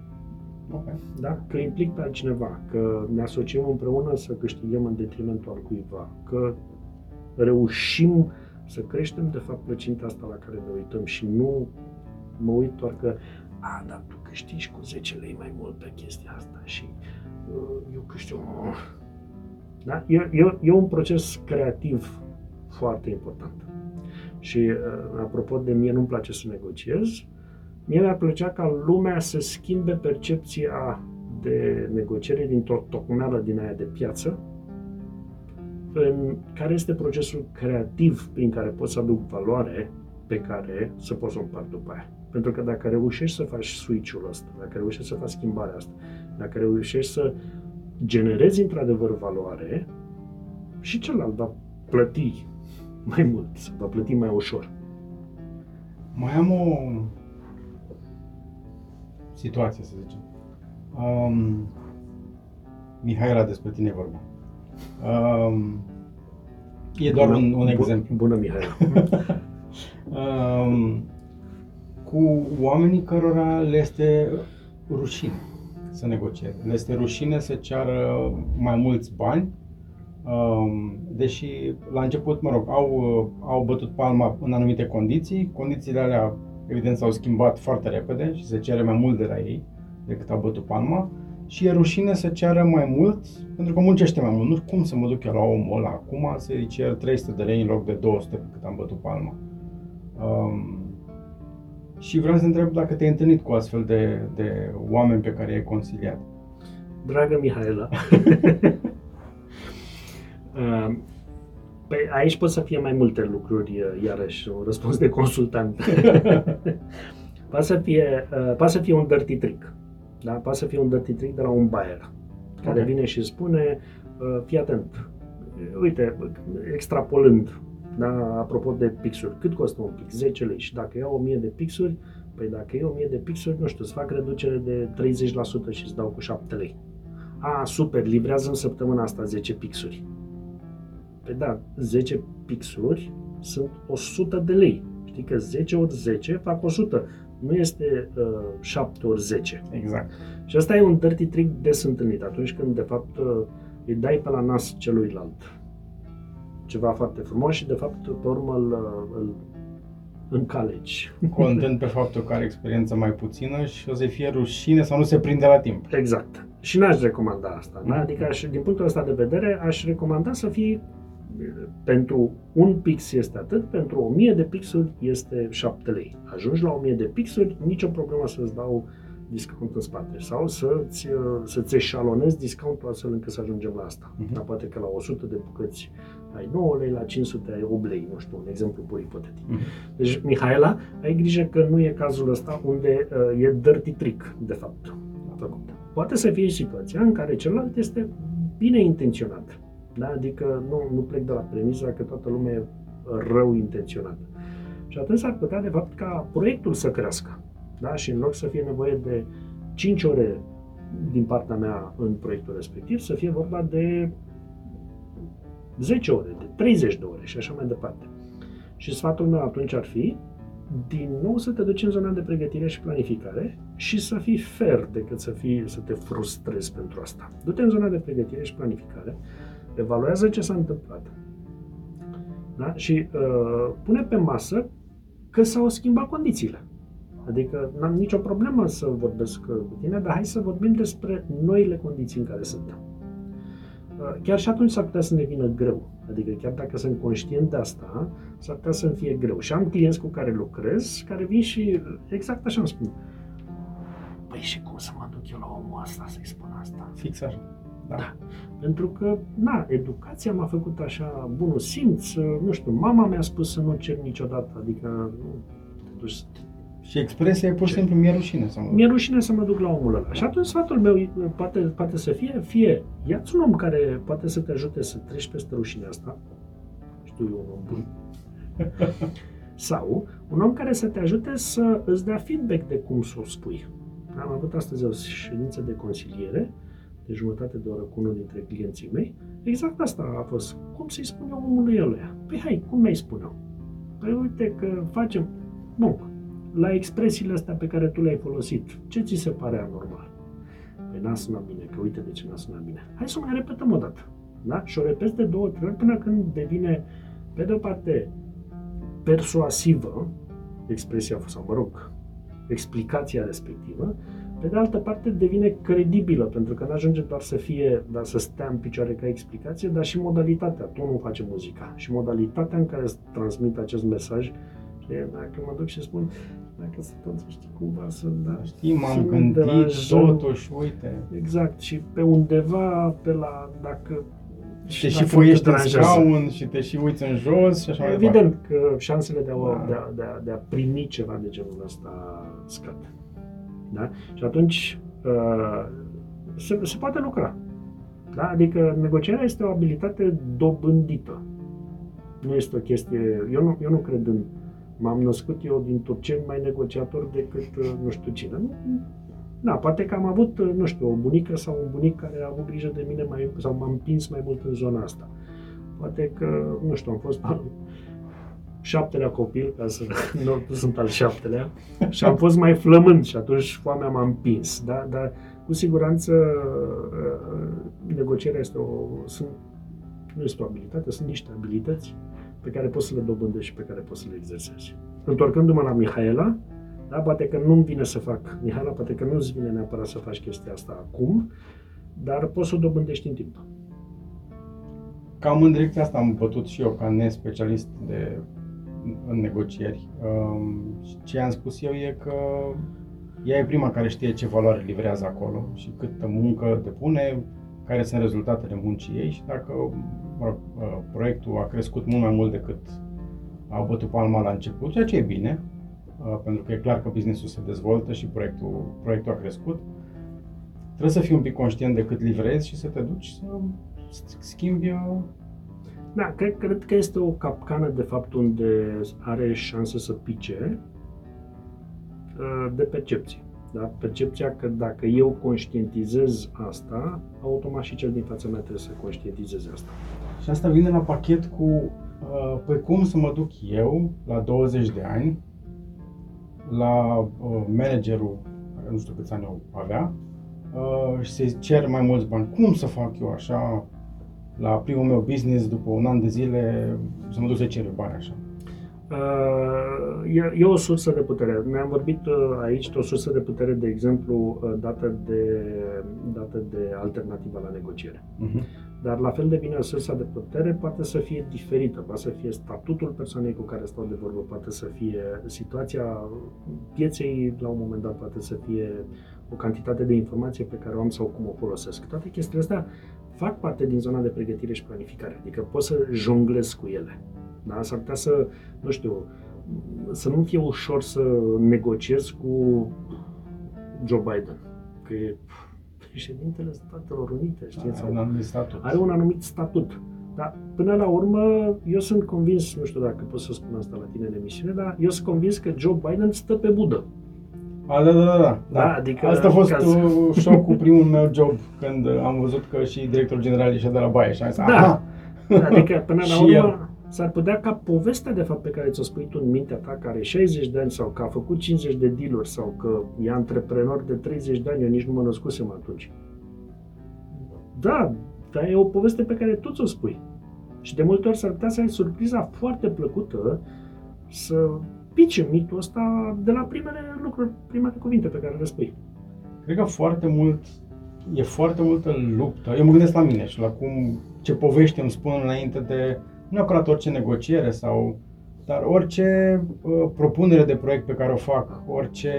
Okay. Da? Că implic pe altcineva, că ne asociem împreună să câștigăm în detrimentul al cuiva, că reușim să creștem, de fapt, plăcinta asta la care ne uităm și nu mă uit doar că, a, dar tu câștigi cu 10 lei mai mult pe chestia asta și uh, eu câștig... Uh. Da? E, e, e un proces creativ foarte important. Și, uh, apropo de mie, nu-mi place să negociez, mie mi-ar plăcea ca lumea să schimbe percepția de negociere dintr-o tocmeală din aia de piață, în care este procesul creativ prin care poți să aduc valoare pe care să poți să o împart după aia. Pentru că dacă reușești să faci switch-ul ăsta, dacă reușești să faci schimbarea asta, dacă reușești să generezi într-adevăr valoare, și celălalt va plăti mai mult, va plăti mai ușor. Mai am o situație, să zicem. Um, Mihaela, despre tine vorba. Um, e doar bună, un, un exemplu. Bună, Mihai. um, cu oamenii cărora le este rușine să negocieze. Le este rușine să ceară mai mulți bani, um, deși la început, mă rog, au, au bătut palma în anumite condiții. Condițiile alea, evident, s-au schimbat foarte repede și se cere mai mult de la ei decât au bătut palma și e rușine să ceară mai mult, pentru că muncește mai mult. Nu cum să mă duc eu la omul ăla acum să-i cer 300 de lei în loc de 200 pe cât am bătut palma. Um, și vreau să întreb dacă te-ai întâlnit cu astfel de, de oameni pe care i-ai consiliat. Dragă Mihaela, uh, Păi aici pot să fie mai multe lucruri, iarăși, un răspuns de consultant. poate, să fie, uh, poate să fie un dirty trick. Da? Poate să fie un dirty trick de la un buyer care okay. vine și spune Uh, fii atent. Uite, extrapolând, da, apropo de pixuri, cât costă un pix? 10 lei. Și dacă iau 1000 de pixuri, păi dacă iau 1000 de pixuri, nu știu, îți fac reducere de 30% și îți dau cu 7 lei. A, super, livrează în săptămâna asta 10 pixuri. Păi da, 10 pixuri sunt 100 de lei. Știi că 10 ori 10 fac 100. Nu este uh, 7 ori 10. Exact. Și asta e un dirty trick des întâlnit. Atunci când, de fapt, uh, îi dai pe la nas celuilalt ceva foarte frumos și, de fapt, pe urmă îl, îl încalegi. Contând pe faptul că are experiență mai puțină și o să fie rușine sau nu se prinde la timp. Exact. Și n-aș recomanda asta. Da? Adică, aș, din punctul ăsta de vedere, aș recomanda să fie pentru un pix este atât, pentru 1000 de pixuri este 7 lei. Ajungi la 1000 de pixuri, nicio problemă să-ți dau discount în spate sau să-ți, să-ți eșalonezi discountul astfel încât să ajungem la asta. Uh-huh. Dar poate că la 100 de bucăți ai 9 lei, la 500 ai 8 lei, nu știu, un exemplu pur ipotetic. Uh-huh. Deci, Mihaela, ai grijă că nu e cazul ăsta unde uh, e dirty trick, de fapt, făcut. Poate să fie situația în care celălalt este bine intenționat. Da? Adică nu, nu plec de la premisa că toată lumea e rău intenționată. Și atunci ar putea, de fapt, ca proiectul să crească. Da? Și în loc să fie nevoie de 5 ore din partea mea în proiectul respectiv, să fie vorba de 10 ore, de 30 de ore și așa mai departe. Și sfatul meu atunci ar fi din nou să te duci în zona de pregătire și planificare și să fii fair decât să, fii, să te frustrezi pentru asta. Du-te în zona de pregătire și planificare, evaluează ce s-a întâmplat da? și uh, pune pe masă că s-au schimbat condițiile. Adică n-am nicio problemă să vorbesc cu tine, dar hai să vorbim despre noile condiții în care suntem. Uh, chiar și atunci s-ar putea să ne vină greu. Adică chiar dacă sunt conștient de asta, s-ar putea să-mi fie greu. Și am clienți cu care lucrez, care vin și exact așa îmi spun. Păi și cum să mă duc eu la omul ăsta să-i spun asta? Fix așa. Da. da. Pentru că, na, educația m-a făcut așa bunul simț, nu știu, mama mi-a spus să nu cer niciodată, adică nu te duci să și expresia e pur și simplu mi-e rușine să mă duc. Mi-e rușine să mă duc la omul ăla. Și atunci sfatul meu poate, poate să fie, fie, ia-ți un om care poate să te ajute să treci peste rușinea asta, știu eu, un om bun, sau un om care să te ajute să îți dea feedback de cum să o spui. Am avut astăzi o ședință de consiliere, de jumătate de oră cu unul dintre clienții mei. Exact asta a fost. Cum să-i spun eu omului ăluia? Păi hai, cum mi-ai spune Păi uite că facem... Bun, la expresiile astea pe care tu le-ai folosit, ce ți se pare anormal? Păi n-a sunat bine, că uite de ce n-a sunat bine. Hai să mai repetăm o dată. Da? Și o repet de două, trei ori până când devine, pe de o parte, persuasivă, expresia, sau mă rog, explicația respectivă, pe de altă parte devine credibilă, pentru că nu ajunge doar să fie, dar să stea în picioare ca explicație, dar și modalitatea. Tu nu face muzica. Și modalitatea în care îți transmit acest mesaj, dacă mă duc și spun, dacă să tot știi cumva să... Da, știi, m-am gândit, totuși, uite. Exact, și pe undeva, pe la, dacă și te și foiești în scaun și te și uiți în jos și așa mai Evident că șansele de a, da. de, a, de, a, de a primi ceva de genul ăsta scad. Da? Și atunci uh, se, se poate lucra. Da? Adică negocierea este o abilitate dobândită. Nu este o chestie... Eu nu, eu nu cred în M-am născut eu din turceni mai negociator decât uh, nu știu cine. Da, poate că am avut, uh, nu știu, o bunică sau un bunic care a avut grijă de mine mai, sau m-am împins mai mult în zona asta. Poate că, nu știu, am fost al șaptelea copil, ca să nu sunt al șaptelea, și am fost mai flămând și atunci foamea m-a împins. Da? Dar cu siguranță uh, negocierea este o, sunt, nu este o abilitate, sunt niște abilități pe care poți să le dobândești și pe care poți să le exersezi. Întorcându-mă la Mihaela, da, poate că nu-mi vine să fac, Mihaela, poate că nu-ți vine neapărat să faci chestia asta acum, dar poți să o dobândești în timp. Cam în direcția asta am bătut și eu ca nespecialist de, în negocieri. Um, ce am spus eu e că ea e prima care știe ce valoare livrează acolo și câtă muncă depune, care sunt rezultatele muncii ei și dacă mă rog, uh, proiectul a crescut mult mai mult decât au bătut palma la început, ceea ce e bine, uh, pentru că e clar că businessul se dezvoltă și proiectul, proiectul a crescut. Trebuie să fii un pic conștient de cât livrezi și să te duci să, schimbi uh, Da, cred, cred că este o capcană, de fapt, unde are șanse să pice uh, de percepție. Da? Percepția că dacă eu conștientizez asta, automat și cel din fața mea trebuie să conștientizeze asta. Și asta vine la pachet cu uh, păi cum să mă duc eu la 20 de ani la uh, managerul, care nu știu câți ani o avea, uh, și să-i cer mai mulți bani. Cum să fac eu așa la primul meu business după un an de zile să mă duc să cer eu bani așa? Uh, E, e o sursă de putere. Ne-am vorbit uh, aici de o sursă de putere, de exemplu, uh, dată de, dată de alternativa la negociere. Uh-huh. Dar la fel de bine o sursă de putere poate să fie diferită, poate să fie statutul persoanei cu care stau de vorbă, poate să fie situația pieței la un moment dat, poate să fie o cantitate de informație pe care o am sau cum o folosesc. Toate chestiile astea fac parte din zona de pregătire și planificare, adică pot să jonglez cu ele. Da? S-ar putea să, nu știu, să nu fie ușor să negociez cu Joe Biden, că e președintele Statelor Unite, știți? Are un anumit statut. are un anumit statut. Dar până la urmă, eu sunt convins, nu știu dacă pot să spun asta la tine în emisiune, dar eu sunt convins că Joe Biden stă pe budă. A, da, da, da, da. Da, adică Asta a fost caz- uh, șocul primul meu job când uh, am văzut că și directorul general ieșea de la baie și am zis, Da. aha, Adică, până la Și urmă, el. s-ar putea ca povestea, de fapt, pe care ți-o spui tu în mintea ta, care are 60 de ani sau că a făcut 50 de dealuri sau că e antreprenor de 30 de ani, eu nici nu mă născusem atunci. Da, dar e o poveste pe care tu ți-o spui. Și de multe ori s-ar putea să ai surpriza foarte plăcută să pice mitul ăsta de la primele lucruri, primele cuvinte pe care le spui. Cred că foarte mult, e foarte multă luptă. Eu mă gândesc la mine și la cum, ce povești îmi spun înainte de, nu neapărat orice negociere sau, dar orice uh, propunere de proiect pe care o fac, orice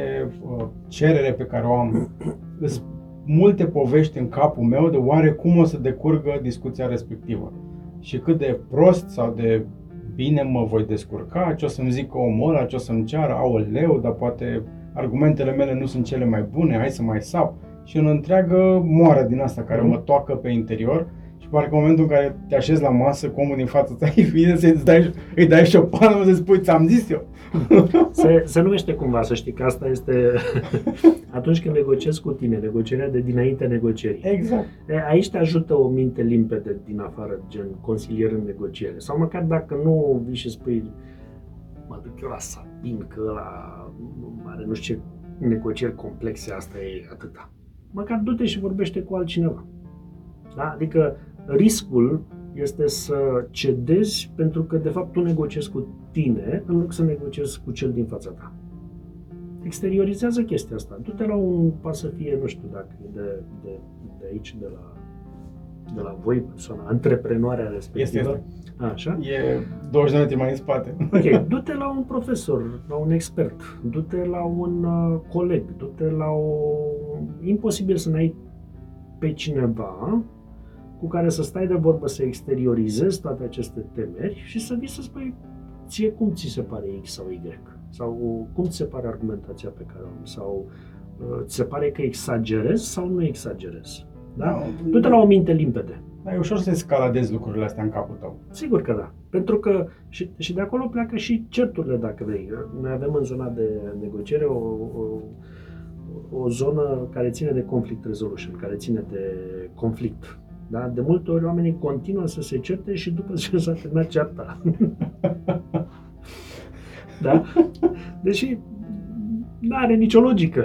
uh, cerere pe care o am. Sunt multe povești în capul meu de oare cum o să decurgă discuția respectivă. Și cât de prost sau de bine mă voi descurca, ce o să-mi zică omul ăla, ce o să-mi ceară, aoleu, dar poate argumentele mele nu sunt cele mai bune, hai să mai sap. Și în întreagă moară din asta care mă toacă pe interior și parcă în momentul în care te așezi la masă cu omul din față ta, e bine să-i dai, îi dai și o pană să spui, ți-am zis eu. Se, se numește cumva, să știi că asta este atunci când negociezi cu tine, negocierea de dinainte negocierii. Exact. E, Aici te ajută o minte limpede din afară, gen consilier în negociere. Sau măcar dacă nu vii și spui, mă duc eu la Sabin, că ăla are nu știu ce negocieri complexe, asta e atâta. Măcar du-te și vorbește cu altcineva. Da? Adică riscul este să cedezi pentru că de fapt tu negociezi cu tine în loc să negociezi cu cel din fața ta. Exteriorizează chestia asta. Du-te la un, poate să fie, nu știu dacă e de, de, de aici, de la, de la voi, persoana, antreprenoarea respectivă. Este, Așa. E 20 de metri mai în spate. Ok, du-te la un profesor, la un expert, du-te la un uh, coleg, du-te la o... Imposibil să n-ai pe cineva cu care să stai de vorbă, să exteriorizezi toate aceste temeri și să vii să spui ție cum ți se pare X sau Y sau cum ți se pare argumentația pe care o am sau uh, ți se pare că exagerez sau nu exagerez. Da? Du-te la o minte limpede. Da, e ușor să escaladezi lucrurile astea în capul tău. Sigur că da. Pentru că și, și de acolo pleacă și certurile, dacă vrei. Noi avem în zona de negociere o, o, o zonă care ține de conflict resolution, care ține de conflict. Da? De multe ori oamenii continuă să se certe și după ce s-a terminat cearta. da? Deși nu are nicio logică.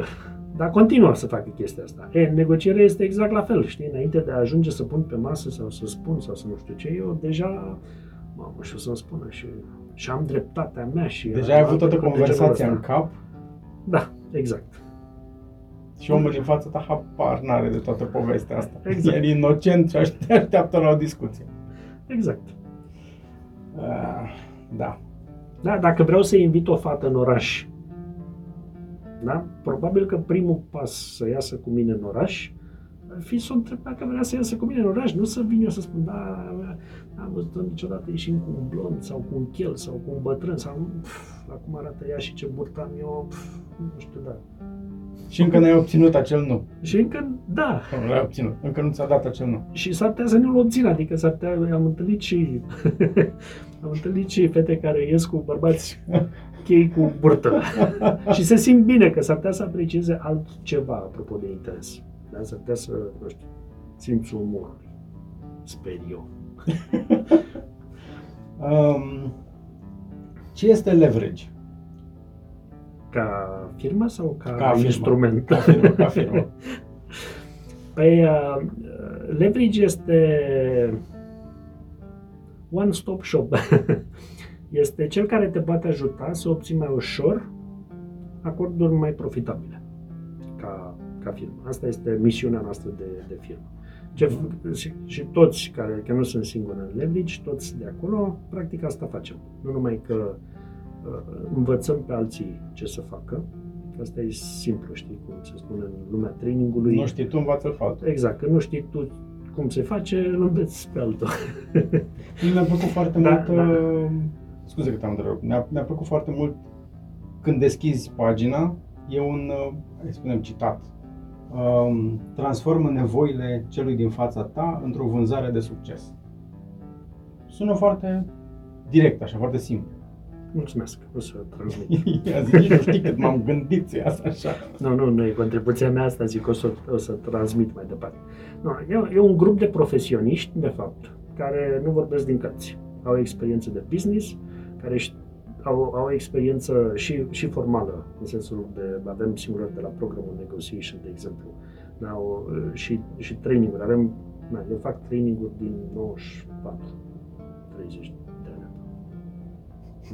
Dar continuă să facă chestia asta. E, negocierea este exact la fel, știi? Înainte de a ajunge să pun pe masă sau să spun sau să nu știu ce, eu deja, mamă, și o să-mi spună și, și am dreptatea mea și... Deja ai avut toată altele de conversația genul în ăsta. cap Da, exact. Și omul din fața ta habar n-are de toată povestea asta. Exact. El e inocent și aș- te așteaptă la o discuție. Exact. Ah, Da. Da, dacă vreau să invit o fată în oraș, da? probabil că primul pas să iasă cu mine în oraș ar fi să o întreb dacă vrea să iasă cu mine în oraș, nu să vin eu să spun, da, am văzut niciodată ieșim cu un blond sau cu un chel sau cu un bătrân sau pf, la cum arată ea și ce burtă am eu, pf, nu știu, da. Și încă n-ai obținut acel nu. Și încă, da, Nu l-ai obținut. Încă nu ți-a dat acel nu. și s-ar putea să nu-l obțin, adică s-ar putea, am întâlnit și am întâlnit și fete care ies cu bărbați chei cu burtă și se simt bine că s-ar putea să aprecieze altceva apropo de interes. Da? S-ar putea să, nu știu, simți umorul. Sper eu. Um, ce este leverage? Ca firmă sau ca, Ca firmă. instrument? Ca firmă, ca firmă. Păi, uh, leverage este one-stop shop. este cel care te poate ajuta să obții mai ușor acorduri mai profitabile ca, ca firmă. Asta este misiunea noastră de, de firmă. Ce, și, și toți care, că nu sunt singuri în leverage, toți de acolo, practic asta facem. Nu numai că uh, învățăm pe alții ce să facă, că asta e simplu, știi, cum se spune în lumea trainingului. Nu știi tu, învață-l pe altul. Exact, că nu știi tu cum se face, îl înveți pe altul. Mie mi-a plăcut foarte Da, mult, da. uh, scuze că te-am întrerupt, mi-a, mi-a plăcut foarte mult când deschizi pagina, e un, uh, hai să spunem, citat. Um, transformă nevoile celui din fața ta într-o vânzare de succes. Sună foarte direct, așa, foarte simplu. Mulțumesc, o să transmit. Ia zi, nici nu știi cât m-am gândit să iasă așa. Nu, nu, nu e contribuția mea asta, zic, o să, o să transmit mai departe. Nu, e, e un grup de profesioniști, de fapt, care nu vorbesc din cărți. Au experiență de business, care ș- au, au experiență și, și formală, în sensul de, avem simulări de la programul Negotiation, de exemplu, da, o, și, și training-uri. Avem, na, eu fac training-uri din 94, 30 de ani.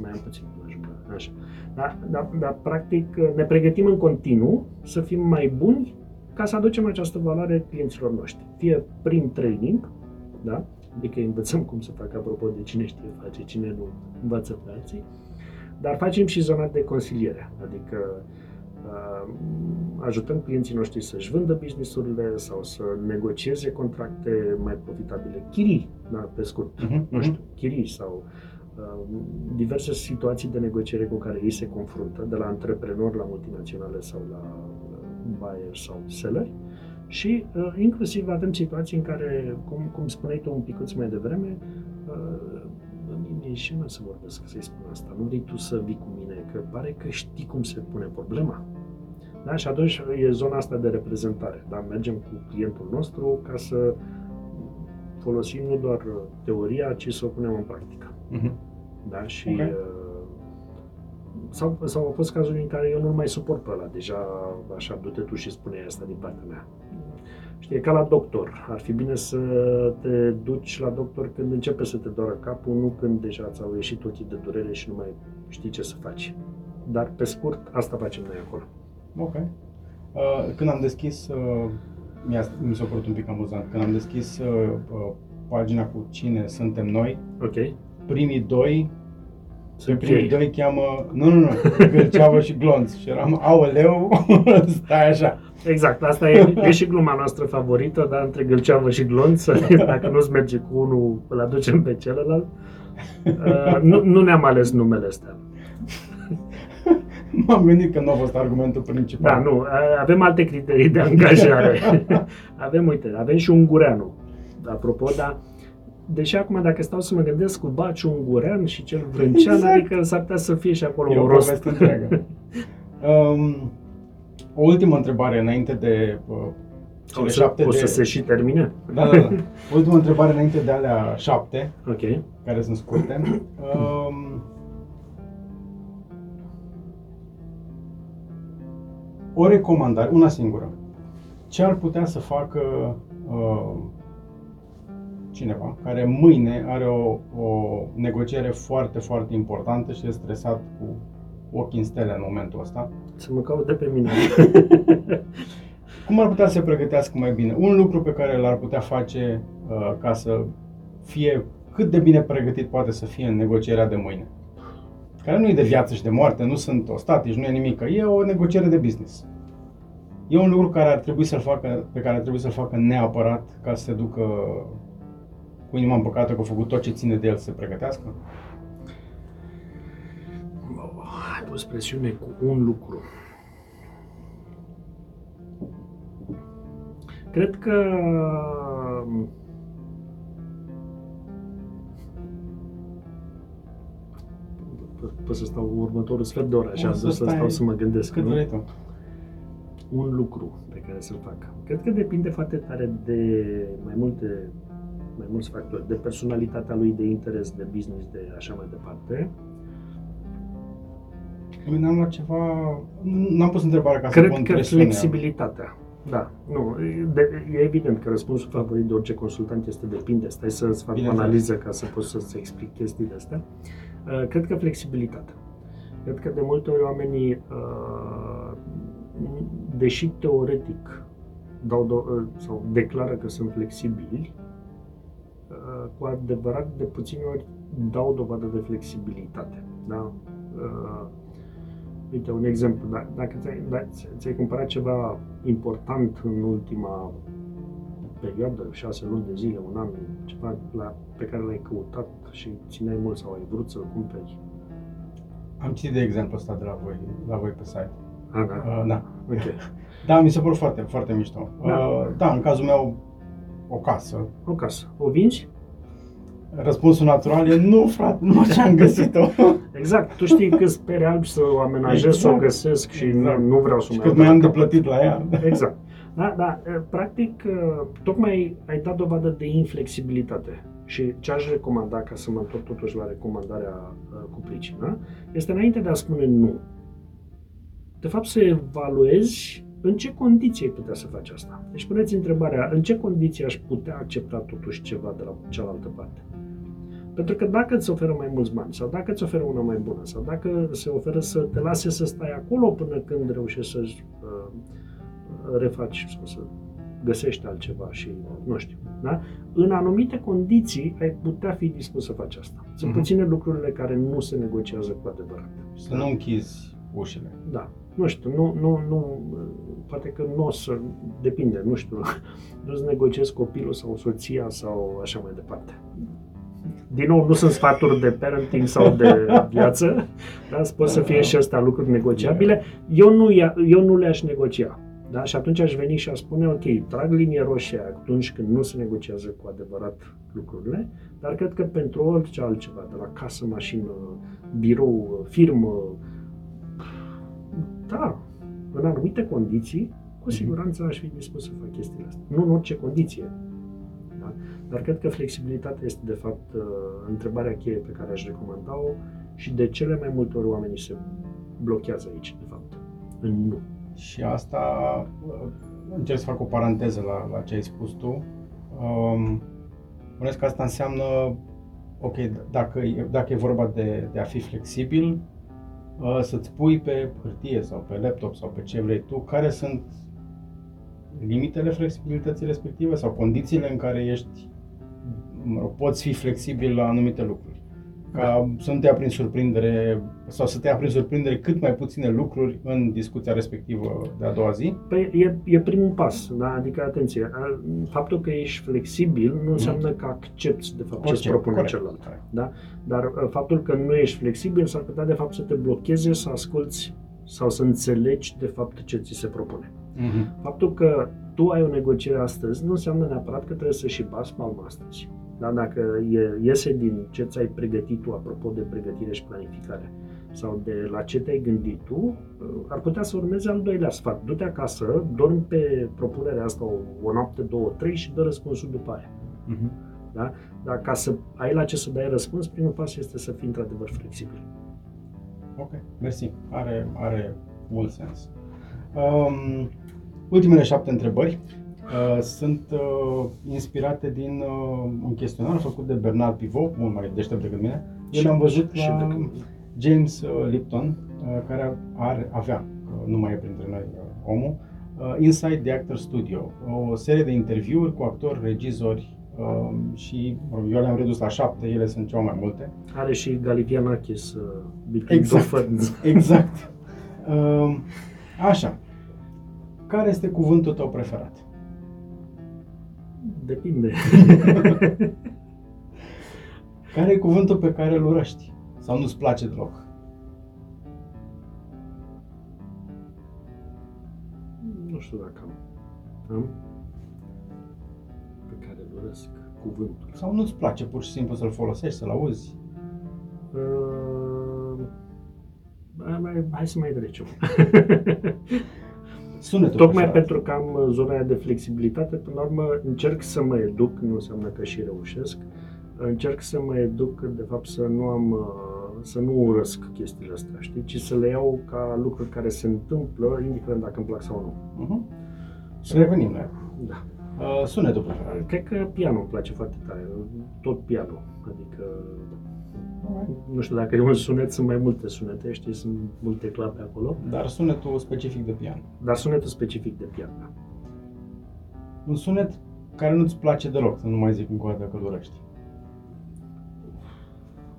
Mai am puțin până ajung la așa. Dar, dar, dar, practic, ne pregătim în continuu să fim mai buni ca să aducem această valoare clienților noștri. Fie prin training, da? adică îi învățăm cum să facă, apropo de cine știe face, cine nu învață pe alții, dar facem și zona de consiliere, adică uh, ajutăm clienții noștri să-și vândă businessurile sau să negocieze contracte mai profitabile, chirii, da, pe scurt, Mhm, nu mhm. știu, chirii sau uh, diverse situații de negociere cu care ei se confruntă, de la antreprenori la multinaționale sau la uh, buyer sau seller. Și uh, inclusiv avem situații în care, cum, cum spuneai tu un picuț mai devreme, uh, mi-e și mă să vorbesc, să-i spun asta. Nu vrei tu să vii cu mine, că pare că știi cum se pune problema. Da? Și atunci e zona asta de reprezentare. Da? Mergem cu clientul nostru ca să folosim nu doar teoria, ci să o punem în practică. Mhm. Da? Și Ok. uh, sau, sau au fost cazuri în care eu nu mai suport pe ăla, deja așa, du-te tu și spune asta din partea mea. Știi, e ca la doctor. Ar fi bine să te duci la doctor când începe să te doară capul, nu când deja ți-au ieșit ochii de durere și nu mai știi ce să faci. Dar, pe scurt, asta facem noi acolo. Ok. Uh, când am deschis, uh, mi-a, mi s-a părut un pic amuzant, când am deschis uh, uh, pagina cu cine suntem noi, Ok? Primii doi, pe Sunt primii ei. doi cheamă, nu, nu, nu, Gâlceavă și Glonț și eram, aoleu, stai așa. Exact, asta e, e și gluma noastră favorită, dar între Gâlceavă și Glonț, dacă nu-ți merge cu unul, îl aducem pe celălalt. Uh, nu, nu ne-am ales numele astea. M-am gândit că nu a fost argumentul principal. Da, nu, a- avem alte criterii de angajare. avem, uite, avem și ungureanu, apropo, dar deși acum dacă stau să mă gândesc cu Baci Ungurean și cel Vrâncean, Exact. adică s-ar putea să fie și acolo E o un rost. poveste întreagă. Um, o ultimă întrebare înainte de uh, cele O să, șapte o de... să se și termine? Da, da, da. O ultimă întrebare înainte de alea șapte, Ok. care sunt scurte. Um, o recomandare, una singură. Ce ar putea să facă uh, cineva care mâine are o, o negociere foarte, foarte importantă și e stresat cu ochii în stele în momentul ăsta? Să mă caute pe mine. Cum ar putea să se pregătească mai bine? Un lucru pe care l-ar putea face uh, ca să fie cât de bine pregătit poate să fie în negocierea de mâine. Care nu e de viață și de moarte, nu sunt ostatici, nu e nimic, e o negociere de business. E un lucru care ar trebui să-l facă, pe care ar trebui să-l facă neapărat ca să se ducă cu inima împăcată că a făcut tot ce ține de el să se pregătească. Ai pus presiune cu un lucru. Cred că pot să stau următorul sfert de oră așa, Poți să să, să stai stau să mă gândesc. Cât nu? vrei tu. un lucru pe care să-l fac. Cred că depinde foarte tare de mai multe mai mulți factori, de personalitatea lui, de interes, de business, de așa mai departe. Mă gândeam la ceva... N-am pus întrebarea ca să Cred pun că presiune. flexibilitatea. Da, nu, de, e evident că răspunsul favorit de orice consultant este depinde. Stai să-ți fac o Bineînțeles. analiză ca să poți să-ți explic chestiile astea. Uh, Cred că flexibilitatea. Cred că de multe ori oamenii, uh, deși teoretic dau do- uh, sau declară că sunt flexibili, uh, cu adevărat de puține ori dau dovadă de flexibilitate. Da? Uh, Uite, un exemplu. Da- Dacă ți-ai, da, ți- ți-ai cumpărat ceva important în ultima perioadă, șase luni de zile, un an, ceva la, pe care l-ai căutat și țineai mult sau ai vrut să-l cumperi. Am citit de exemplu ăsta de la voi, la voi pe site. A, da. Uh, da. Ok. Da, mi se pare foarte, foarte mișto. Da. Uh, da, în cazul meu, o casă. O casă. O vinzi? Răspunsul natural e nu, frate, nu ce-am găsit-o. Exact. Tu știi cât speri albi să o amenajez, Exact. să o găsesc și Exact. nu, nu vreau să și mai cât iau mai de am la de capăt. plătit la ea. Exact. Da, da, e, practic, e, tocmai ai dat dovadă de inflexibilitate. Și ce aș recomanda, ca să mă întorc totuși la recomandarea e, cu pricina, este înainte de a spune nu, de fapt să evaluezi în ce condiții ai putea să faci asta. Deci puneți întrebarea, în ce condiții aș putea accepta totuși ceva de la cealaltă parte? Pentru că dacă îți oferă mai mulți bani, sau dacă îți oferă una mai bună, sau dacă se oferă să te lase să stai acolo până când reușești să uh, refaci sau să găsești altceva și nu știu. Da? În anumite condiții ai putea fi dispus să faci asta. Sunt Mhm. puține lucrurile care nu se negociază cu adevărat. Să nu închizi ușile. Da. Nu știu, nu, nu, nu, poate că nu o să, depinde, nu știu, nu-ți negociezi copilul sau soția sau așa mai departe. Din nou, nu sunt sfaturi de parenting sau de viață, dar pot să fie și astea lucruri negociabile. Eu nu, ia- eu nu le-aș negocia. Da? Și atunci aș veni și aș spune, ok, trag linie roșie atunci când nu se negociază cu adevărat lucrurile, dar cred că pentru orice altceva, de la casă, mașină, birou, firmă, da, în anumite condiții, cu siguranță aș fi dispus să fac chestiile astea. Nu în orice condiție. Da? Dar cred că flexibilitatea este, de fapt, uh, întrebarea cheie pe care aș recomanda-o și de cele mai multe ori oamenii se blochează aici, de fapt, în nu. Și asta, uh, încerc să fac o paranteză la, la ce ai spus tu. Um, Bănuiesc că asta înseamnă, ok, dacă e, dacă e vorba de, de a fi flexibil, uh, să-ți pui pe hârtie sau pe laptop sau pe ce vrei tu, care sunt limitele flexibilității respective sau condițiile în care ești, mă rog, poți fi flexibil la anumite lucruri. Ca să nu te ia prin surprindere sau să te ia prin surprindere cât mai puține lucruri în discuția respectivă de a doua zi. Păi e, e primul pas, da? adică atenție, a- faptul că ești flexibil nu înseamnă că accepti de fapt ce îți propune corect. celălalt. Da? Dar uh, faptul că nu ești flexibil s-ar putea de fapt să te blocheze, să asculți sau să înțelegi de fapt ce ți se propune. Mhm. Faptul că tu ai o negociere astăzi nu înseamnă neapărat că trebuie să și bați palma astăzi. Da? Dacă e, iese din ce ți-ai pregătit tu, apropo de pregătire și planificare, sau de la ce te-ai gândit tu, uh, ar putea să urmeze al doilea sfat. Du-te acasă, dormi pe propunerea asta o, o noapte, două, trei și dă răspunsul după aia. Mhm. Da? Dar ca să ai la ce să dai răspuns, primul pas este să fii într-adevăr flexibil. Ok, mersi. Are, are mult sens. Um, ultimele șapte întrebări uh, sunt uh, inspirate din uh, un chestionar făcut de Bernard Pivot, mult mai deștept decât mine. Eu l-am văzut și la decât- James uh, Lipton, uh, care are, avea, uh, nu mai e printre noi uh, omul, uh, Inside the Actor Studio, o serie de interviuri cu actori, regizori um, și mă rog, eu le-am redus la șapte, ele sunt ceva mai multe. Are și Galifianakis, uh, Between Exact. Two Ferns. Exact. Um, Așa. Care este cuvântul tău preferat? Depinde. Care e cuvântul pe care îl urăști? Sau nu-ți place deloc? nu știu dacă am. Am? pe care îl urăsc, cuvântul. Sau nu-ți place pur și simplu să-l folosești, să-l auzi? Uh, hai, mai- hai să mai trecem. Sunetul Tocmai preferat. pentru că am zona aia de flexibilitate, până la urmă încerc să mă educ, nu înseamnă că și reușesc, încerc să mă educ, de fapt, să nu am, uh, să nu urăsc chestiile astea, știi, ci să le iau ca lucruri care se întâmplă, indiferent dacă îmi plac sau nu. Mhm. Să revenim la el. Da. Uh, Sunetul preferat. Cred că pianul îmi place foarte tare, tot pianul, adică nu știu dacă e un sunet, sunt mai multe sunete, știi, sunt multe clape acolo, Dar sunetul specific de pian. dar sunetul specific de pian, da. Un sunet care nu-ți place deloc, să nu mai zic încă o dată că îl urăști.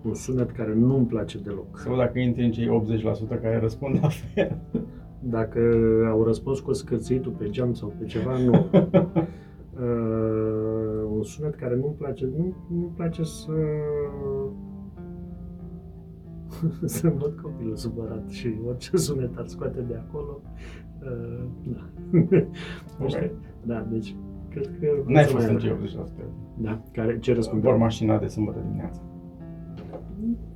Un sunet care nu îmi place deloc. Să văd dacă intri în cei 80% care răspund la fel. Dacă au răspuns cu scârțitul pe geam sau pe ceva, nu. Uh, un sunet care nu-mi place, nu, nu-mi place să să văd copilul supărat și orice sunet ar scoate de acolo. Uh, da. Nu știu. Da, deci cred că... N-ai să fost mai în cei are. 80%. Da, care, ce răspund? Doar mașina de sâmbătă dimineața.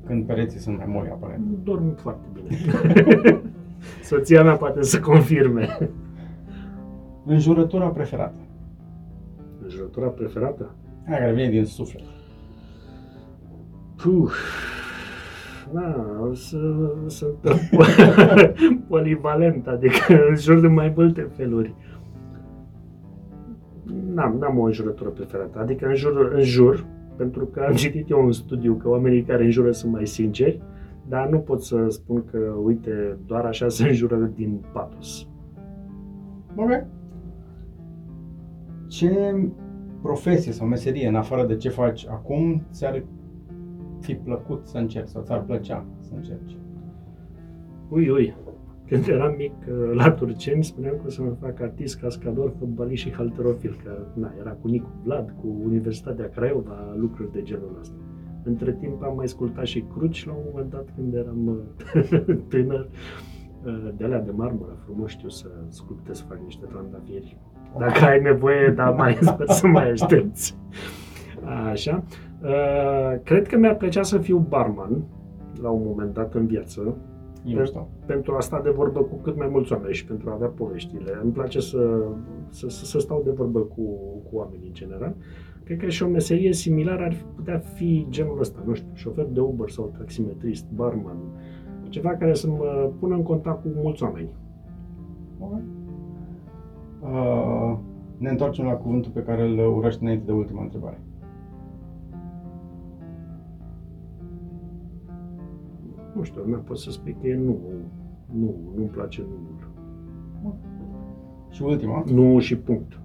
Când pereții sunt mai moi, aparent. Dorm foarte bine. Soția mea poate să confirme. Înjurătura preferată. Jurătura preferată? Aia care vine din suflet. Puh. Da, o să, sunt polivalent, adică în jur de mai multe feluri. N-am, n-am o înjurătură preferată, adică în jur, în jur, pentru că am citit eu un studiu că oamenii care înjură sunt mai sinceri, dar nu pot să spun că, uite, doar așa se înjură din patos. Ok. Ce profesie sau meserie, în afară de ce faci acum, ți-ar fi plăcut să încerci sau ți-ar plăcea să încerci? Ui, ui. Când eram mic uh, la Turceni, spuneam că o să mă fac artist, cascador, fotbalist și halterofil, că na, era cu Nicu Vlad, cu Universitatea Craiova, lucruri de genul ăsta. Între timp am mai ascultat și cruci la un moment dat când eram uh, tânăr. Uh, De alea de marmură, frumos știu să sculptez, să fac niște trandafiri. Dacă ai nevoie, da, mai sper să mai aștepți. Așa. Uh, Cred că mi-ar plăcea să fiu barman la un moment dat în viață, Eu știu. pentru a sta de vorbă cu cât mai mulți oameni și pentru a avea poveștile. Îmi place să, să, să, să stau de vorbă cu, cu oamenii în general. Cred că și o meserie similară ar putea fi genul ăsta, nu știu, șofer de Uber sau taximetrist, barman, ceva care să mă pună în contact cu mulți oameni. Ok. Uh, ne întoarcem la cuvântul pe care îl urăști înainte de ultima întrebare. Nu știu, nu pot să spui că e nu, nu, nu-mi place nu. Și ultima. Nu și punct.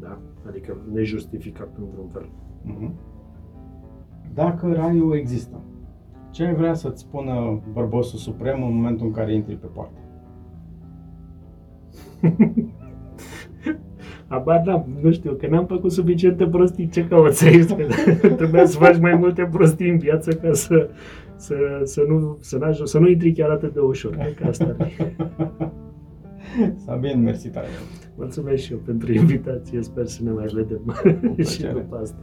Da? Adică nejustificat în vreun fel. Mhm. Dacă raiul există, ce ai vrea să-ți spună bărbosul suprem în momentul în care intri pe poartă? Abar da, nu știu, că n-am făcut suficiente prostii, ce cauți aici? Că trebuia să faci mai multe prostii în viață ca să, să, să, nu, să, n să nu intri chiar atât de ușor. Cred că asta ar fi. Sabin, mersi tare. Mulțumesc și eu pentru invitație, sper să ne mai vedem și plăcere. după asta.